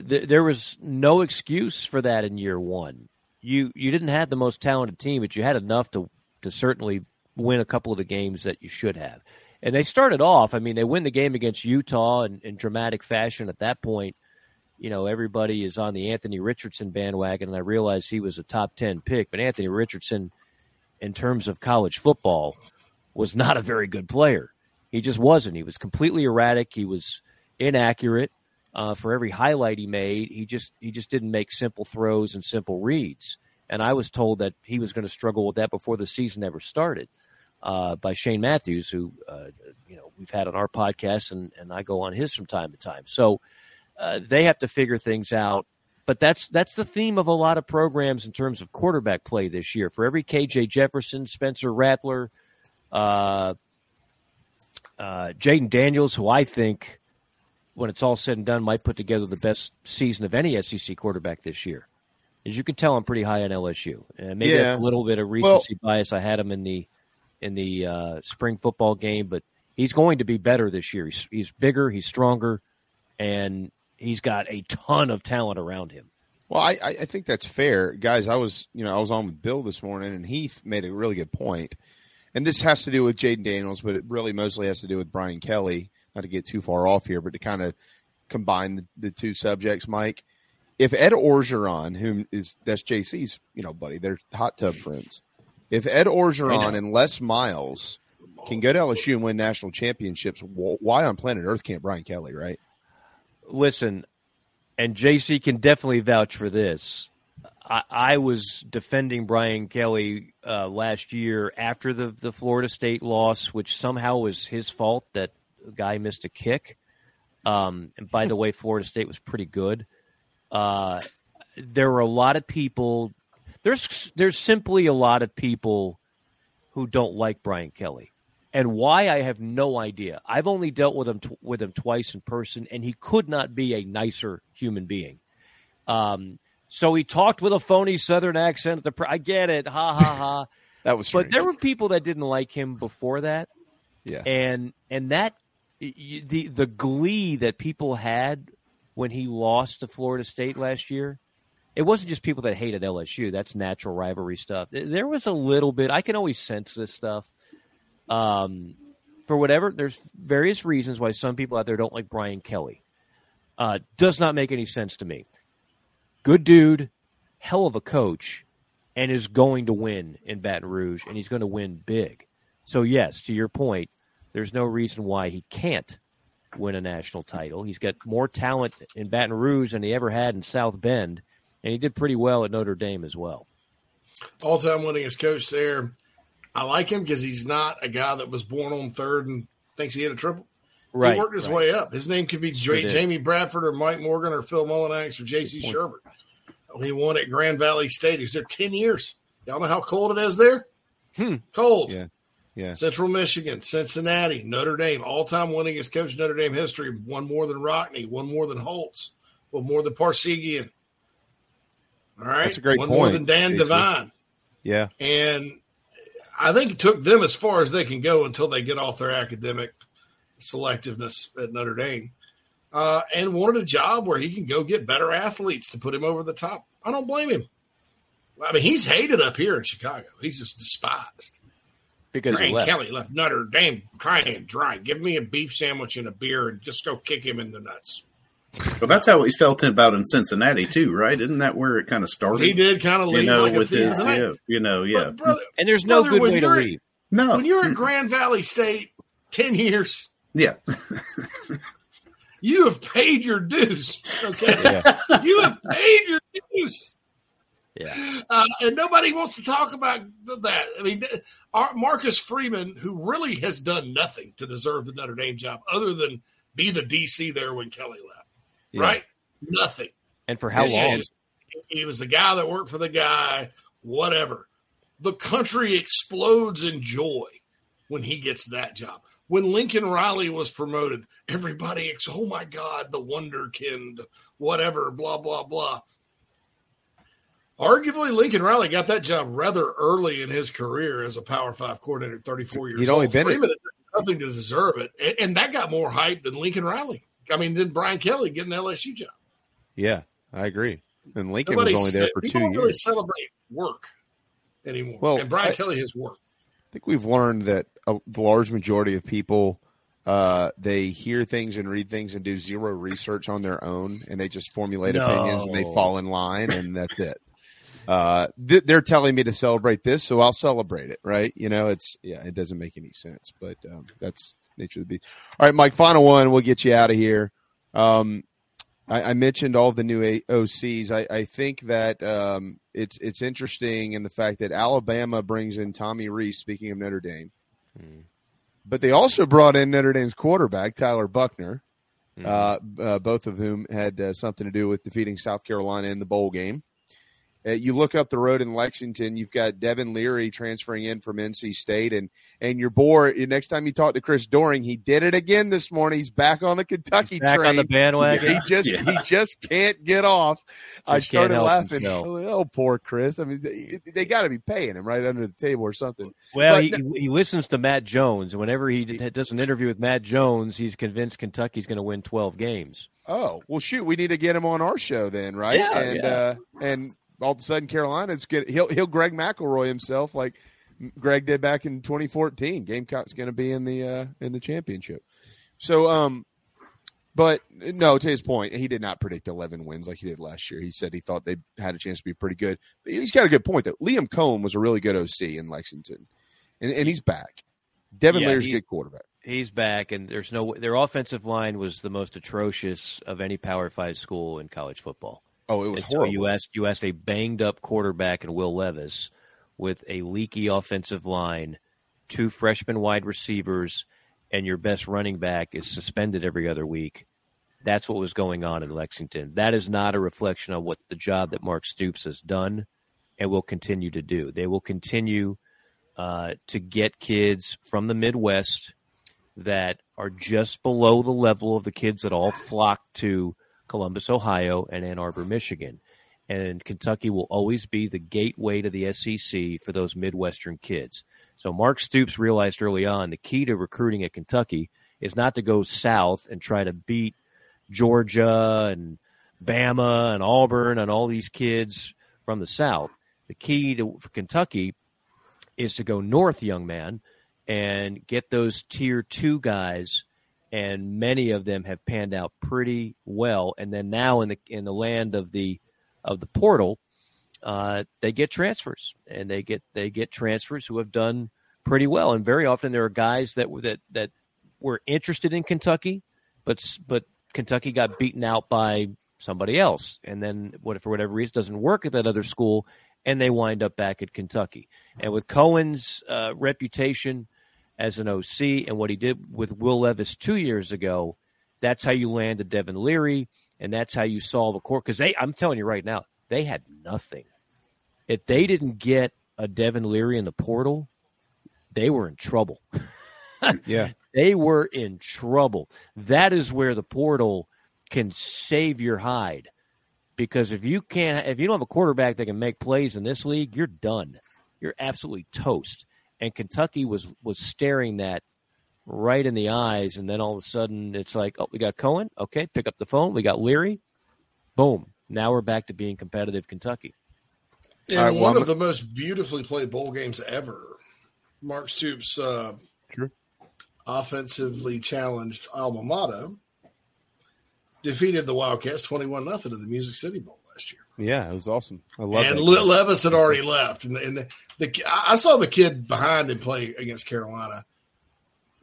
th- there was no excuse for that in year one. You you didn't have the most talented team, but you had enough to to certainly win a couple of the games that you should have. And they started off. I mean, they win the game against Utah in, in dramatic fashion. At that point, you know everybody is on the Anthony Richardson bandwagon, and I realized he was a top ten pick. But Anthony Richardson, in terms of college football, was not a very good player. He just wasn't. He was completely erratic. He was inaccurate. Uh, for every highlight he made, he just he just didn't make simple throws and simple reads. And I was told that he was going to struggle with that before the season ever started uh, by Shane Matthews, who uh, you know we've had on our podcast, and and I go on his from time to time. So uh, they have to figure things out. But that's that's the theme of a lot of programs in terms of quarterback play this year. For every KJ Jefferson, Spencer Rattler, uh, uh, Jayden Daniels, who I think, when it's all said and done, might put together the best season of any SEC quarterback this year. As you can tell, I'm pretty high on LSU. And maybe Yeah. a little bit of recency bias. I had him in the in the uh, spring football game, but he's going to be better this year. He's, he's bigger, he's stronger, and he's got a ton of talent around him. Well, I, I think that's fair, guys. I was you know I was on with Bill this morning, and he made a really good point. And this has to do with Jayden Daniels, but it really mostly has to do with Brian Kelly. Not to get too far off here, but to kind of combine the, the two subjects, Mike. If Ed Orgeron, whom is that's JC's you know buddy, they're hot tub friends. If Ed Orgeron and Les Miles can go to LSU and win national championships, why on planet Earth can't Brian Kelly? Right? listen, and JC can definitely vouch for this. I, I was defending Brian Kelly uh, last year after the, the Florida State loss, which somehow was his fault that the guy missed a kick. Um, and by the way, Florida State was pretty good. Uh, there were a lot of people. There's there's simply a lot of people who don't like Brian Kelly, and why I have no idea. I've only dealt with him tw- with him twice in person, and he could not be a nicer human being. Um, so he talked with a phony Southern accent. At the pr- I get it, ha ha ha. [laughs] that was, but there were people that didn't like him before that, Yeah. and and that the the glee that people had when he lost to Florida State last year. It wasn't just people that hated LSU. That's natural rivalry stuff. There was a little bit. I can always sense this stuff. Um, for whatever, there's various reasons why some people out there don't like Brian Kelly. Uh, does not make any sense to me. Good dude, hell of a coach, and is going to win in Baton Rouge, and he's going to win big. So yes, to your point, there's no reason why he can't win a national title. He's got more talent in Baton Rouge than he ever had in South Bend, and he did pretty well at Notre Dame as well. all time winningest coach there. I like him because he's not a guy that was born on third and thinks he hit a triple. Right, He worked his right. way up. His name could be Sure J- Jamie Bradford or Mike Morgan or Phil Mullinax or J.C. Shurburtt. He won at Grand Valley State. He was there 10 years. Y'all know how cold it is there? Hmm. Cold. Yeah. Yeah. Central Michigan, Cincinnati, Notre Dame, all time winningest coach in Notre Dame history. One more than Rockne, one more than Holtz, one more than Parseghian. All right. That's a great one point, more than Dan Casey. Devine. Yeah. And I think it took them as far as they can go until they get off their academic selectiveness at Notre Dame. Uh, and wanted a job where he can go get better athletes to put him over the top. I don't blame him. I mean, he's hated up here in Chicago. He's just despised. Because he Brian left. Kelly left Notre Dame crying and dry. Give me a beef sandwich and a beer and just go kick him in the nuts. Well, that's how he felt about in Cincinnati too, right? Isn't that where it kind of started? He did kind of you leave know, like with thief his, in the yeah, you know, yeah. brother- and there's no brother, good way to leave. No, When you're in Grand Valley State 10 years, yeah, you have paid your dues. Okay. [laughs] Yeah. you have paid your dues. Yeah. Uh, and nobody wants to talk about that. I mean, our Marcus Freeman, who really has done nothing to deserve the Notre Dame job other than be the DC there when Kelly left, Yeah. right? Nothing. And for how Yeah, long? He was, the guy that worked for the guy, whatever. The country explodes in joy when he gets that job. When Lincoln Riley was promoted, everybody, ex- oh my God, the wonderkind, whatever, blah, blah, blah. Arguably, Lincoln Riley got that job rather early in his career as a Power Five coordinator, 34 years He'd old. only been Freeman nothing to deserve it. And, and that got more hype than Lincoln Riley. I mean, then Brian Kelly getting the LSU job. Yeah, I agree. And Lincoln Nobody was only there for two don't really years. celebrate work anymore. Well, and Brian I- Kelly has work. I think we've learned that a the large majority of people uh, they hear things and read things and do zero research on their own, and they just formulate No. opinions and they fall in line, and that's it. Uh, th- they're telling me to celebrate this, so I'll celebrate it. Right? You know, it's yeah, it doesn't make any sense, but um, that's nature of the beast. All right, Mike. Final one. We'll get you out of here. Um, I, I mentioned all the new A- OCs. I, I think that um, it's it's interesting in the fact that Alabama brings in Tommy Rees. Speaking of Notre Dame, but they also brought in Notre Dame's quarterback Tyler Buckner. Uh, uh, both of whom had uh, something to do with defeating South Carolina in the bowl game. Uh, you look up the road in Lexington, you've got Devin Leary transferring in from NC State, and and your boy. Next time you talk to Chris Doering, he did it again this morning. He's back on the Kentucky back train. on the bandwagon. He just Yeah. he just can't get off. I Just can't started laughing. himself. [laughs] Oh, poor Chris. I mean, they, they got to be paying him right under the table or something. Well, But he, he listens to Matt Jones, and whenever he d- does an interview with Matt Jones, he's convinced Kentucky's going to win 12 games. Oh well, shoot, we need to get him on our show then, right? Yeah, and yeah. uh, and all of a sudden, Carolina's get he'll he'll Greg McElroy himself like Greg did back in 2014. Gamecock's going to be in the uh, in the championship. So, um, but no, to his point, he did not predict 11 wins like he did last year. He said he thought they had a chance to be pretty good. But he's got a good point though. Liam Coen was a really good OC in Lexington, and and he's back. Devin Yeah, Leary's a good quarterback. He's back, and there's no their offensive line was the most atrocious of any Power Five school in college football. Oh, it was And so horrible. you asked you asked a banged up quarterback in Will Levis with a leaky offensive line, two freshman wide receivers, and your best running back is suspended every other week. That's what was going on in Lexington. That is not a reflection of what the job that Mark Stoops has done and will continue to do. They will continue uh, to get kids from the Midwest that are just below the level of the kids that all flock to Columbus, Ohio, and Ann Arbor, Michigan. And Kentucky will always be the gateway to the SEC for those Midwestern kids. So Mark Stoops realized early on the key to recruiting at Kentucky is not to go south and try to beat Georgia and Bama and Auburn and all these kids from the south. The key to for Kentucky is to go north, young man, and get those tier two guys, and many of them have panned out pretty well. And then now in the in the land of the of the portal, uh, they get transfers, and they get they get transfers who have done pretty well. And very often there are guys that were that that were interested in Kentucky, but but Kentucky got beaten out by somebody else, and then what for whatever reason doesn't work at that other school, and they wind up back at Kentucky. And with Coen's uh, reputation as an OC and what he did with Will Levis two years ago, that's how you landed Devin Leary, and that's how you solve a court. Because they, I'm telling you right now, they had nothing. If they didn't get a Devin Leary in the portal, they were in trouble. [laughs] yeah. They were in trouble. That is where the portal can save your hide. Because if you can't, if you don't have a quarterback that can make plays in this league, you're done. You're absolutely toast. And Kentucky was was staring that right in the eyes, and then all of a sudden it's like, oh, we got Coen. Okay, pick up the phone. We got Leary. Boom. Now we're back to being competitive, Kentucky. And All right, well, one I'm- of the most beautifully played bowl games ever. Mark Stoops' uh, Sure. offensively challenged alma mater defeated the Wildcats 21 nothing in the Music City Bowl last year. Yeah, it was awesome. I love it. and. Le- Levis had already left. And, and the, the, I saw the kid behind him play against Carolina.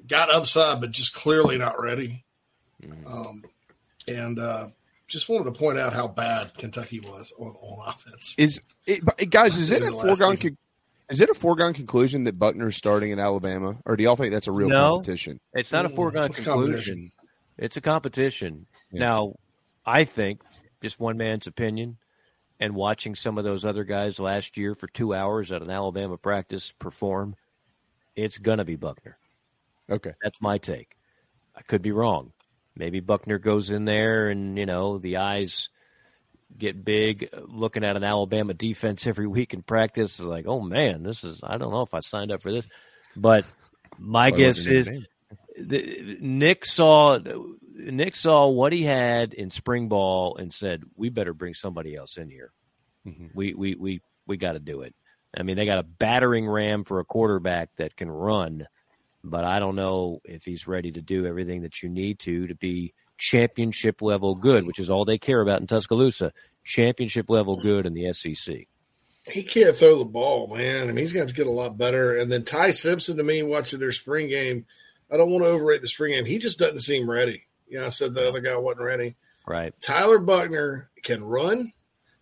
Got upside, but just clearly not ready. Um, and uh, just wanted to point out how bad Kentucky was on, on offense. Is it, guys? Is it a foregone? Con- is it a foregone conclusion that Buckner's starting in Alabama, or do y'all think that's a real No. competition? It's not a foregone it's conclusion. competition. It's a competition. Yeah. Now, I think just one man's opinion, and watching some of those other guys last year for two hours at an Alabama practice perform, it's gonna be Buckner. Okay. That's my take. I could be wrong. Maybe Buckner goes in there and, you know, the eyes get big looking at an Alabama defense every week in practice is like, oh man, this is I don't know if I signed up for this. But my guess is the, Nick saw Nick saw what he had in spring ball and said, "We better bring somebody else in here. Mhm. We we we we got to do it." I mean, they got a battering ram for a quarterback that can run, but I don't know if he's ready to do everything that you need to to be championship level good, which is all they care about in Tuscaloosa. Championship level good in the SEC. He can't throw the ball, man. I mean, he's going to have to get a lot better. And then Ty Simpson, to me, watching their spring game, I don't want to overrate the spring game. He just doesn't seem ready. You know, I said the other guy wasn't ready. Right. Tyler Buckner can run.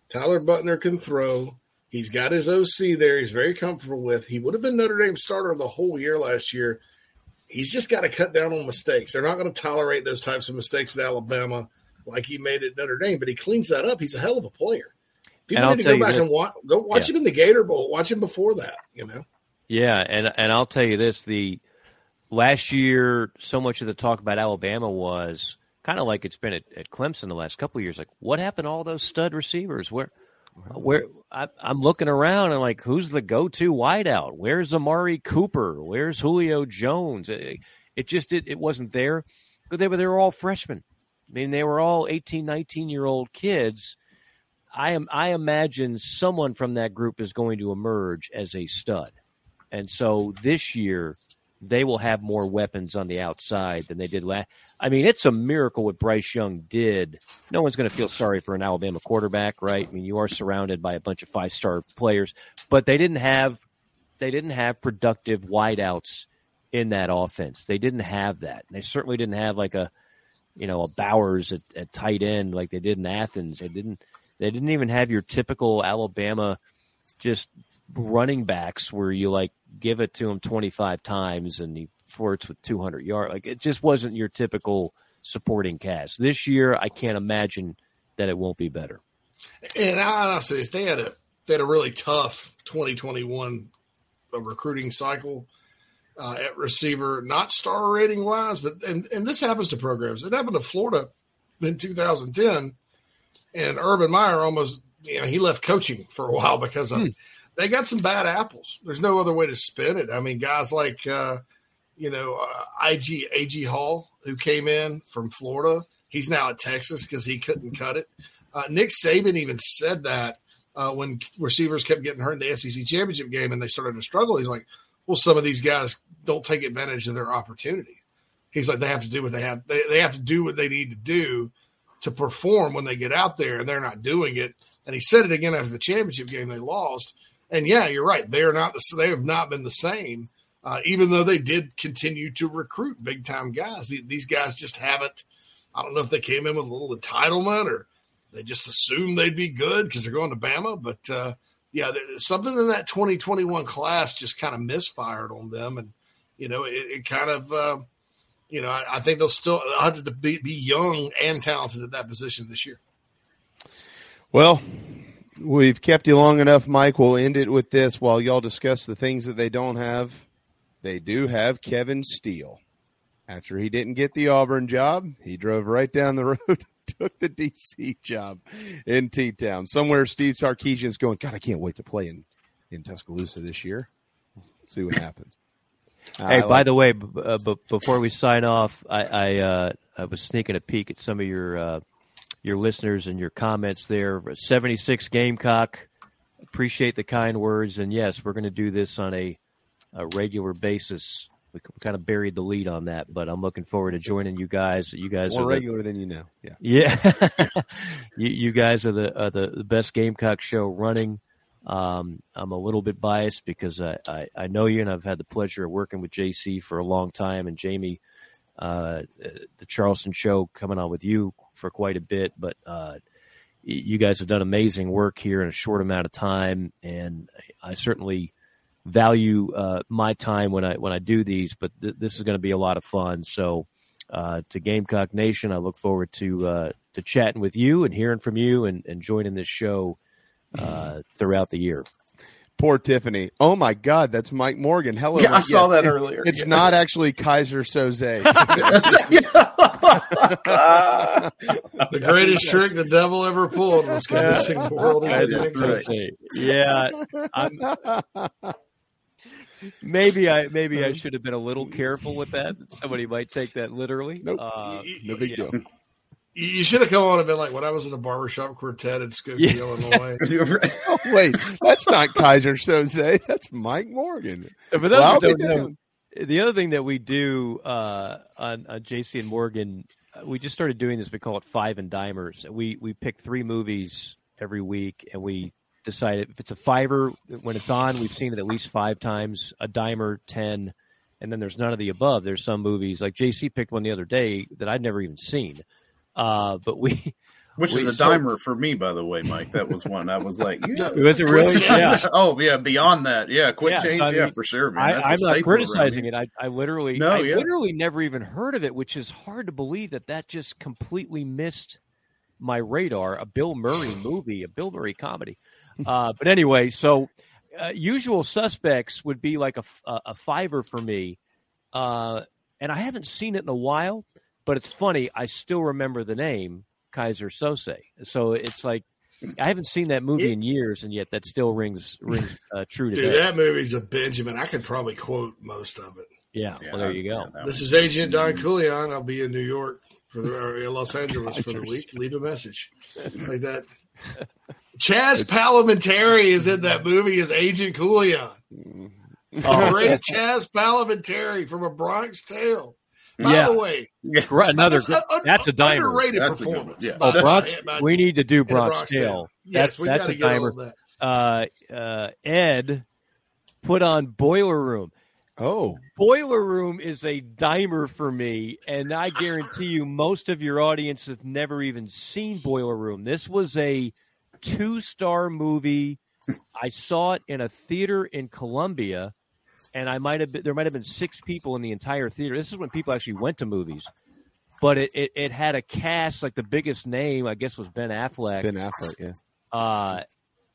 Tyler Buckner can throw. He's got his OC there. He's very comfortable with. He would have been Notre Dame starter the whole year last year. He's just got to cut down on mistakes. They're not going to tolerate those types of mistakes at Alabama like he made at Notre Dame, but he cleans that up. He's a hell of a player. People I'll need to go back this- and watch. Go watch Yeah. him in the Gator Bowl. Watch him before that. You know. Yeah, and and I'll tell you this: the last year, so much of the talk about Alabama was kind of like it's been at, at Clemson the last couple of years. Like, what happened to all those stud receivers? Where, where I, I'm looking around and like, who's the go-to wideout? Where's Amari Cooper? Where's Julio Jones? It, it just it, it wasn't there. But they were they were all freshmen. I mean, they were all 18, 19 year old kids. I am I imagine someone from that group is going to emerge as a stud. And so this year, they will have more weapons on the outside than they did last. I mean, it's a miracle what Bryce Young did. No one's going to feel sorry for an Alabama quarterback, right? I mean, you are surrounded by a bunch of five star players, but they didn't have they didn't have productive wideouts in that offense. They didn't have that. They certainly didn't have like a you know a Bowers at, at tight end like they did in Athens. They didn't they didn't even have your typical Alabama just running backs where you like give it to him 25 times and he flirts with 200 yards. Like it just wasn't your typical supporting cast. This year, I can't imagine that it won't be better. And I honestly, this, they had a they had a really tough 2021 uh, recruiting cycle uh, at receiver, not star rating wise, but and and this happens to programs. It happened to Florida in 2010, and Urban Meyer almost you know he left coaching for a while because of Hmm. They got some bad apples. There's no other way to spin it. I mean, guys like uh, you know uh, IG AG Hall who came in from Florida. He's now at Texas because he couldn't cut it. Uh, Nick Saban even said that uh, when receivers kept getting hurt in the SEC championship game and they started to struggle. He's like, well, some of these guys don't take advantage of their opportunity. He's like, they have to do what they have. They, they have to do what they need to do to perform when they get out there, and they're not doing it. And he said it again after the championship game they lost. And yeah, you're right. They are not. The, they have not been the same. Uh, even though they did continue to recruit big time guys, These- guys just haven't. I don't know if they came in with a little entitlement or they just assumed they'd be good because they're going to Bama. But uh, yeah, something in that 2021 class just kind of misfired on them, and you know, it, it kind of, uh, you know, I, I think they'll still have to be, be young and talented at that position this year. Well, we've kept you long enough, Mike. We'll end it with this while y'all discuss the things that they don't have. They do have Kevin Steele. After he didn't get the Auburn job, he drove right down the [laughs] road, took the DC job in T Town. Somewhere Steve Sarkisian's going, God, I can't wait to play in, in Tuscaloosa this year. See what happens. [laughs] Hey, I by like- the way, b- uh, b- before we sign off, I I, uh, I was sneaking a peek at some of your uh, your listeners and your comments there. Seventy six Gamecock, appreciate the kind words, and yes, we're going to do this on a, a regular basis. We kind of buried the lead on that, but I'm looking forward to joining you guys. You guys more are the- regular than you know. Yeah. yeah, [laughs] you, you guys are the, are the the best Gamecock show running. Um, I'm a little bit biased because I, I, I know you and I've had the pleasure of working with JC for a long time and Jamie, uh, the Charleston show coming on with you for quite a bit, but, uh, you guys have done amazing work here in a short amount of time. And I certainly value, uh, my time when I, when I do these, but th- this is going to be a lot of fun. So, uh, to Gamecock Nation, I look forward to, uh, to chatting with you and hearing from you and, and joining this show, throughout the year. Poor Tiffany. Oh my God, that's Mike Morgan. Hello. Yeah, I Mike. saw that it- earlier. It's Yeah. not actually Keyser Söze. [laughs] [laughs] The greatest trick the devil ever pulled was convincing the world he I didn't exist. yeah, I'm, maybe I maybe I should have been a little careful with that. Somebody might take that literally. Nope. Uh, no big deal. You- You should have come on and been like, when I was in a barbershop quartet in Skokie, Yeah. Illinois. [laughs] [laughs] oh, wait, that's not Keyser Söze. That's Mike Morgan. For those Well, who don't know, the other thing that we do uh, on, on JC and Morgan, uh, we just started doing this. We call it Five and Dimers. We we pick three movies every week, and we decide if it's a fiver when it's on. We've seen it at least five times. A dimer, ten, and then there's none of the above. There's some movies like JC picked one the other day that I'd never even seen. Uh, but we, [laughs] Which we is a start- dimer for me, by the way, Mike. That was one. I was like, [laughs] yeah. Was it really? Yeah. oh, yeah. Beyond that, yeah. Quick Yeah, so change, I yeah, for sure, man. I, That's a I'm not criticizing it. I, I literally, No, I yeah. literally never even heard of it, which is hard to believe that that just completely missed my radar. A Bill Murray [sighs] movie, a Bill Murray comedy. Uh, but anyway, so uh, Usual Suspects would be like a a fiver for me, uh, and I haven't seen it in a while. But it's funny, I still remember the name Keyser Söze. So it's like I haven't seen that movie in years, and yet that still rings rings uh, true to me. Dude, that movie's a Benjamin. I could probably quote most of it. Yeah, well, there you go. This is Agent Don Coolion. I'll be in New York for the or Los [laughs] Angeles for the week. Leave a message [laughs] like that. Chazz Palminteri is in that movie as Agent Coolion. Oh. Great Chazz Palminteri from A Bronx Tale. By Yeah. the way, [laughs] Gr- Another That's an un- that's a dimer. underrated That's performance. one, yeah. Oh, By- Bronx, we need to do in Bronx, Bronx Tale. Tale. Yes, That's we that's a get all dimer. of Uh, uh, Ed put on Boiler Room. Oh, Boiler Room is a dimer for me, and I guarantee you, most of your audience has never even seen Boiler Room. This was a two-star movie. I saw it in a theater in Columbia, and I might have been, there might have been six people in the entire theater. This is when people actually went to movies. But it, it, it had a cast like the biggest name, I guess, was Ben Affleck. Ben Affleck, yeah. Uh,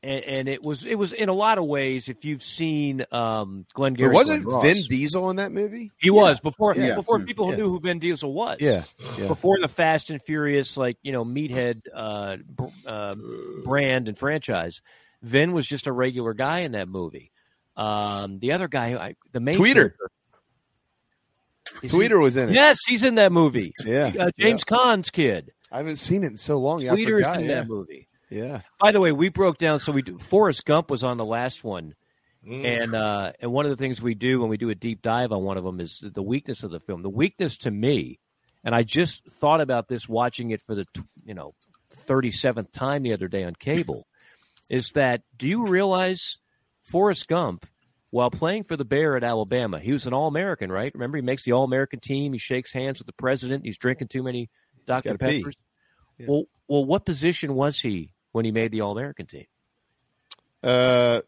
and, and it was it was in a lot of ways. If you've seen um, Glenn But Gary, wasn't Glenn Vin Diesel in that movie? he was before Yeah. before people Yeah. knew who Vin Diesel was. Yeah, yeah. Before the Fast and Furious, like you know, meathead uh, uh, brand and franchise, Vin was just a regular guy in that movie. Um, the other guy, I, the main Tweeter. Is he- Tweeter was in it. Yes, he's in that movie. Yeah, uh, James yeah. Kid. I haven't seen it in so long. Tweeter's in yeah. that movie. Yeah. By the way, we broke down. So we do, Forrest Gump was on the last one, and uh, and one of the things we do when we do a deep dive on one of them is the weakness of the film. The weakness to me, and I just thought about this watching it for the you know thirty seventh time the other day on cable, is that do you realize Forrest Gump? While playing for the Bear at Alabama, he was an All American, right? Remember, he makes the All American team. He shakes hands with the president. He's drinking too many Dr. Peppers. Well, well, what position was he when he made the All American team? Uh,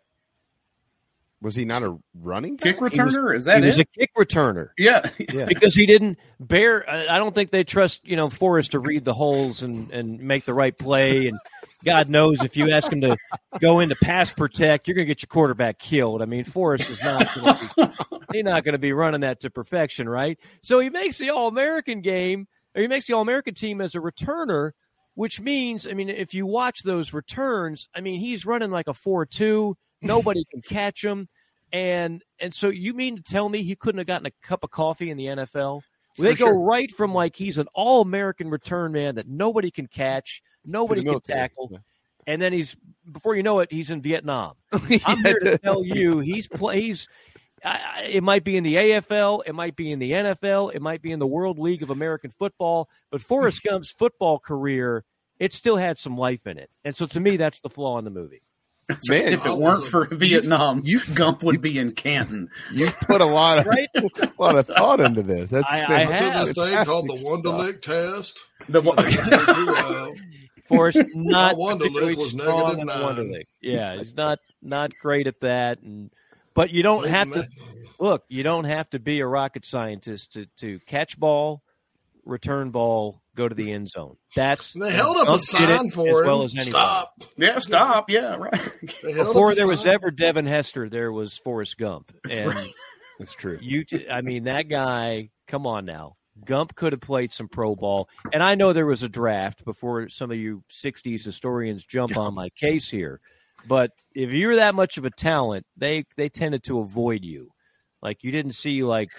was he not a running back? Kick He was- returner? Is that he was a kick returner. Yeah. Yeah. because he didn't bear. I I don't think they trust you know Forrest to read the holes and and make the right play. And God knows if you ask him to go into pass protect, you're going to get your quarterback killed. I mean, Forrest is not going to be, he's not going to be running that to perfection, right? So he makes the All American game, or he makes the All American team as a returner. Which means, I mean, if you watch those returns, I mean, he's running like a four-two. Nobody can catch him, and and so you mean to tell me he couldn't have gotten a cup of coffee in the NFL? They For go right from like he's an all American return man that nobody can catch, nobody can tackle, and then he's before you know it, he's in Vietnam. [laughs] Oh, I'm here to tell you, he's play, he's. I, I- it might be in the AFL, it might be in the NFL, it might be in the World League of American Football, but Forrest [laughs] Gump's football career, it still had some life in it, and so to me, that's the flaw in the movie. Man, if it weren't for Vietnam, you, [laughs] Gump would be in Canton. You put a lot of Right? [laughs] a lot of thought into this. That's I- I have. this thing called the Wonderlic test. The one- [laughs] Forrest not My Wonderlic particularly was strong in the nine. Wonderlic. Yeah, he's not not great at that, and but you don't have to look. You don't have to be a rocket scientist to to catch ball, return ball, go to the end zone. That's they held up a Gump did it sign for as him. well as anybody. Stop. Yeah, stop. Yeah, right. [laughs] Before there was sign. ever Devin Hester, there was Forrest Gump, and [laughs] That's true. you. T- I mean, that guy. Come on now. Gump could have played some pro ball, and I know there was a draft before some of you '60s historians jump on my case here. But if you're that much of a talent, they they tended to avoid you. Like you didn't see like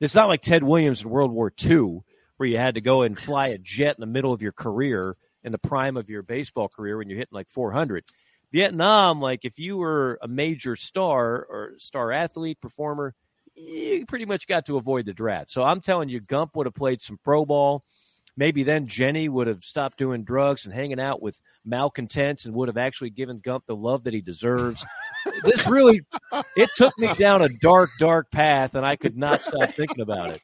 it's not like Ted Williams in World War II, where you had to go and fly a jet in the middle of your career in the prime of your baseball career when you're hitting like 400. Vietnam, like if you were a major star or star athlete performer, you pretty much got to avoid the draft. So I'm telling you, Gump would have played some pro ball. Maybe then Jenny would have stopped doing drugs and hanging out with malcontents and would have actually given Gump the love that he deserves. This really, it took me down a dark, dark path, and I could not stop thinking about it.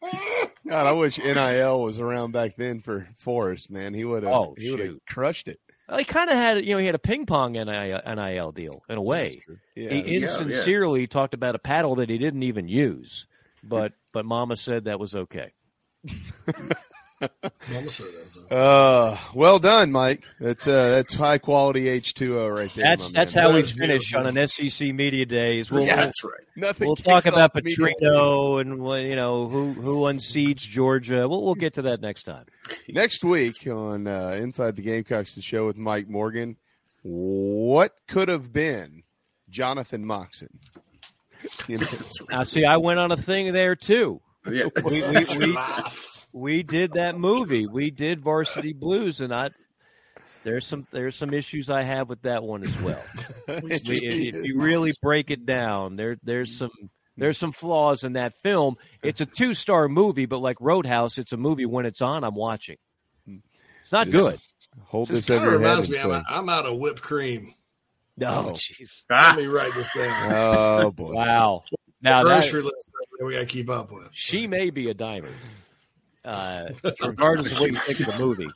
God, I wish NIL was around back then for Forrest. Man, he would have. Oh, he would have crushed it. He kind of had, you know, he had a ping pong NIL, NIL deal in a way. Yeah, he insincerely talked about a paddle that he didn't even use, but but Mama said that was okay. [laughs] Mama said that. Uh, well done, Mike. That's uh, that's high quality H two O right there. That's that's man. how we That's finish on an SEC media days. We'll, Yeah, that's right. Nothing we'll talk about off Petrino and you know who who unseats Georgia. We'll we'll get to that next time. Next week on uh, Inside the Gamecocks, the show with Mike Morgan. What could have been Jonathan Moxon? [laughs] You know, Now, see, I went on a thing there too. Yeah. We we, we, [laughs] we did that movie. We did Varsity Blues, and I there's some there's some issues I have with that one as well. [laughs] we, if you really break it down, there there's some there's some flaws in that film. It's a two star movie, but like Roadhouse, it's a movie when it's on, I'm watching. It's not Just- good. Hold This this kind over of reminds me. I'm, play. I'm out of whipped cream. No, jeez. Oh. jeez. Let me write this down. [laughs] Oh boy! Wow. Now that, Grocery list that we got to keep up with. she may be a diamond. Uh, [laughs] regardless of what you think of the movie,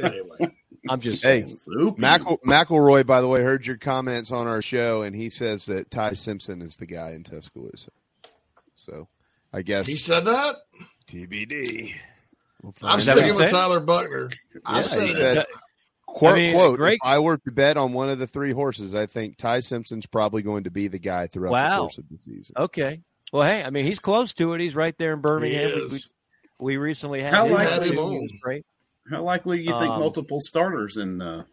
Anyway, I'm just Hey, saying. Mac- McElroy, by the way, heard your comments on our show, and he says that Ty Simpson is the guy in Tuscaloosa. So, I guess he said that. TBD. We'll I'm find that what sticking with said? Tyler Buckner. I Yeah, said it. said- Quote, I mean, quote, Greg- if I were to bet on one of the three horses, I think Ty Simpson's probably going to be the guy throughout the course of the season. Okay. Well, hey, I mean, he's close to it. He's right there in Birmingham. He We, we, we recently had How him. likely- He great. How likely you think Um, multiple starters in uh,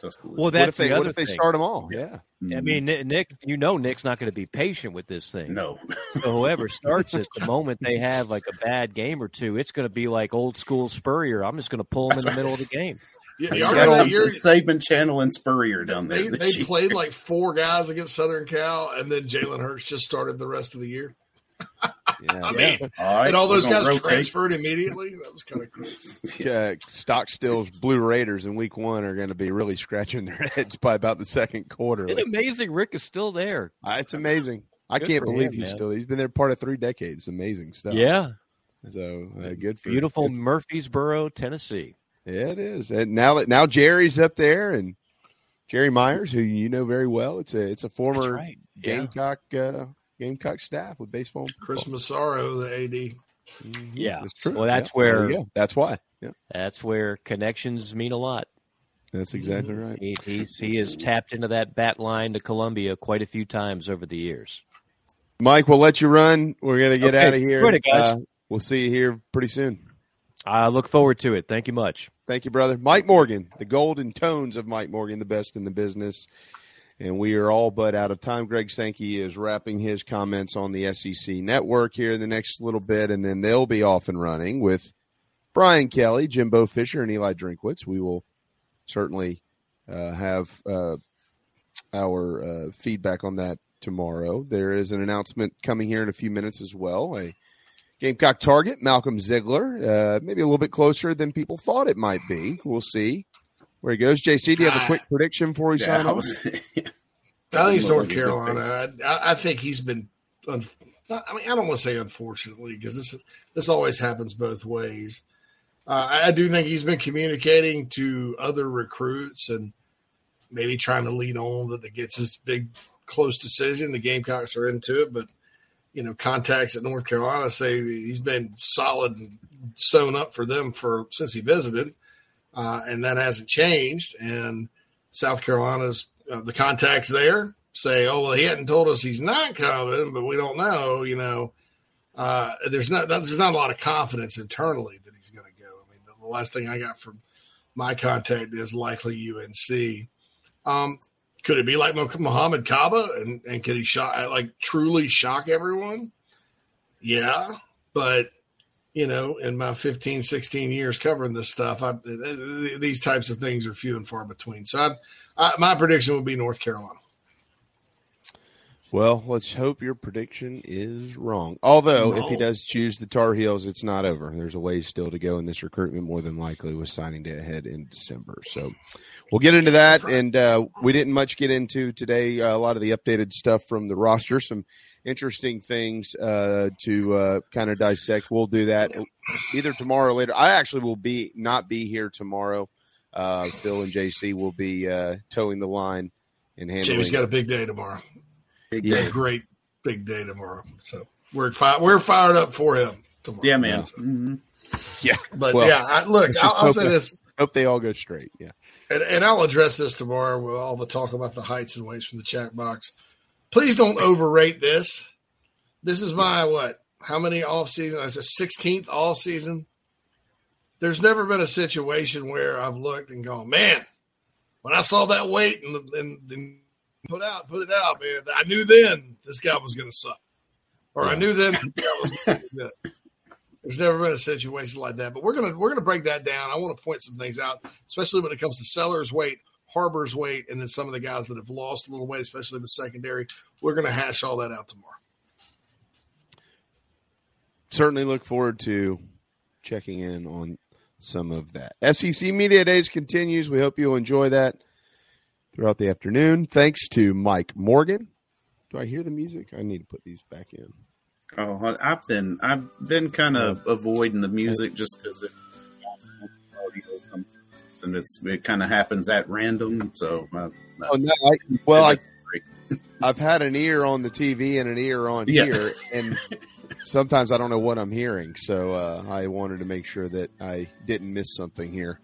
Tuscaloosa? Well, what that's if they, the what if they thing. start them all? Yeah. I mean, Nick, Nick, you know, Nick's not going to be patient with this thing. no. So whoever starts it, the moment they have like a bad game or two, it's going to be like old school Spurrier. I'm just going to pull him in the middle of the game. You, It's you got already know it's you're, a Saban Channel and Spurrier down there. they, they [laughs] played like four guys against Southern Cal, and then Jalen Hurts just started the rest of the year. [laughs] Yeah. [laughs] I mean, All right, and all those guys rotate. transferred immediately. That was kind of crazy. uh, Stockstill's Blue Raiders in week one are going to be really scratching their heads by about the second quarter. It's amazing Rick is still there. Uh, it's amazing. I Good can't believe him, he's man. still. He's been there part of three decades. Amazing stuff. Yeah. So uh, good for Beautiful good- Murfreesboro, Tennessee. Yeah, it is. And now that now Jerry's up there and Jerry Myers, who you know very well, it's a it's a former right. Yeah. Gamecock uh, Gamecock staff with baseball. and Chris football. Massaro, the AD. Mhm. Yeah. That's true. Well, that's Yeah, where- you go. that's why. Yeah, That's where connections mean a lot. that's exactly right. He, he's, he has tapped into that bat line to Columbia quite a few times over the years. Mike, we'll let you run. We're gonna get Okay, out of here. good, guys. Uh, we'll see you here pretty soon. I look forward to it. Thank you much. Thank you, brother. Mike Morgan, the golden tones of Mike Morgan, the best in the business. And we are all but out of time. Greg Sankey is wrapping his comments on the SEC network here in the next little bit, and then they'll be off and running with Brian Kelly, Jimbo Fisher, and Eli Drinkwitz. We will certainly uh, have uh, our uh, feedback on that tomorrow. There is an announcement coming here in a few minutes as well. A Gamecock target, Malcolm Ziegler, uh, maybe a little bit closer than people thought it might be. We'll see where he goes. JC, do you have a quick prediction before we Yeah, sign I off? [laughs] I think it's North that'd be a good Carolina. I, I think he's been. Un- I mean, I don't want to say unfortunately because this is, this always happens both ways. Uh, I I do think he's been communicating to other recruits and maybe trying to lead on that it gets this big close decision. The Gamecocks are into it, but you know, contacts at North Carolina say he's been solid and sewn up for them for since he visited, uh, and that hasn't changed. And South Carolina's uh, the contacts there say, "Oh well, he hadn't told us he's not coming, but we don't know." You know, uh, there's not there's not a lot of confidence internally that he's going to go. I mean, the, the last thing I got from my contact is likely UNC. Um, could it be like Muhammad Kaba and and could he shock like truly shock everyone? Yeah, but you know, in my 15, 16 years covering this stuff, I, these types of things are few and far between. So, I, I, my prediction would be North Carolina. Well, let's hope your prediction is wrong. Although, if he does choose the Tar Heels, it's not over. There's a ways still to go in this recruitment, more than likely, with signing day ahead in December. So we'll get into that. And uh, we didn't much get into today uh, a lot of the updated stuff from the roster, some interesting things uh, to uh, kind of dissect. We'll do that either tomorrow or later. I actually will be not be here tomorrow. Uh, Phil and JC will be uh, towing the line and handling. Jamie's got a big day tomorrow. Big Yeah. day, great big day tomorrow. So we're fi- we're fired up for him tomorrow. Yeah, man. Mhm. Yeah, But well, yeah, I, look, I'll, I'll say that- this, Hope they all go straight. Yeah. and, and I'll address this tomorrow with all the talk about the heights and weights from the chat box. Please don't overrate this. This is my what? How many off season? I said sixteenth all season. There's never been a situation where I've looked and gone, man. When I saw that weight and, and, and put out, put it out, man. I knew then this guy was going to suck, or I knew then this guy was going to be. There's never been a situation like that, but we're gonna we're gonna break that down. I want to point some things out, especially when it comes to sellers' weight, Harbor's weight, and then some of the guys that have lost a little weight, especially in the secondary. We're gonna hash all that out tomorrow. certainly look forward to checking in on some of that. SEC Media Days continues. We hope you'll enjoy that throughout the afternoon. Thanks to Mike Morgan. Do I hear the music? I need to put these back in. Oh, I've been I've been kind of avoiding the music just because it's and it's it kind of happens at random. So, uh, Oh, no, I, well, I, [laughs] I've had an ear on the TV and an ear on Yeah. here, and [laughs] sometimes I don't know what I'm hearing. So uh, I wanted to make sure that I didn't miss something here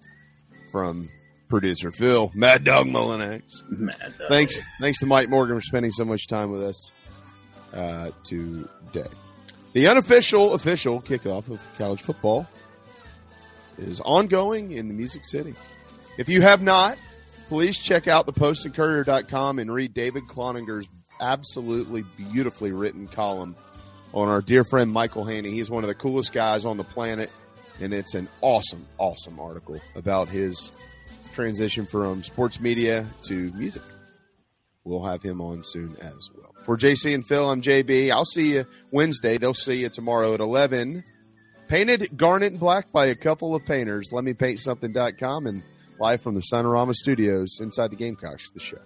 from producer Phil, Mad Dog Mullinax. Mad Dog. Thanks, thanks to Mike Morgan for spending so much time with us uh, today. The unofficial, official kickoff of college football is ongoing in the Music City. If you have not, please check out the postandcourier.com and read David Cloninger's absolutely beautifully written column on our dear friend Michael Haney. He's one of the coolest guys on the planet, and it's an awesome, awesome article about his transition from sports media to music. We'll have him on soon as well. For JC and Phil, I'm JB. I'll see you Wednesday. They'll see you tomorrow at 11. Painted garnet black by a couple of painters. Let me paint something.com and live from the Signarama Studios inside the Gamecocks, the show.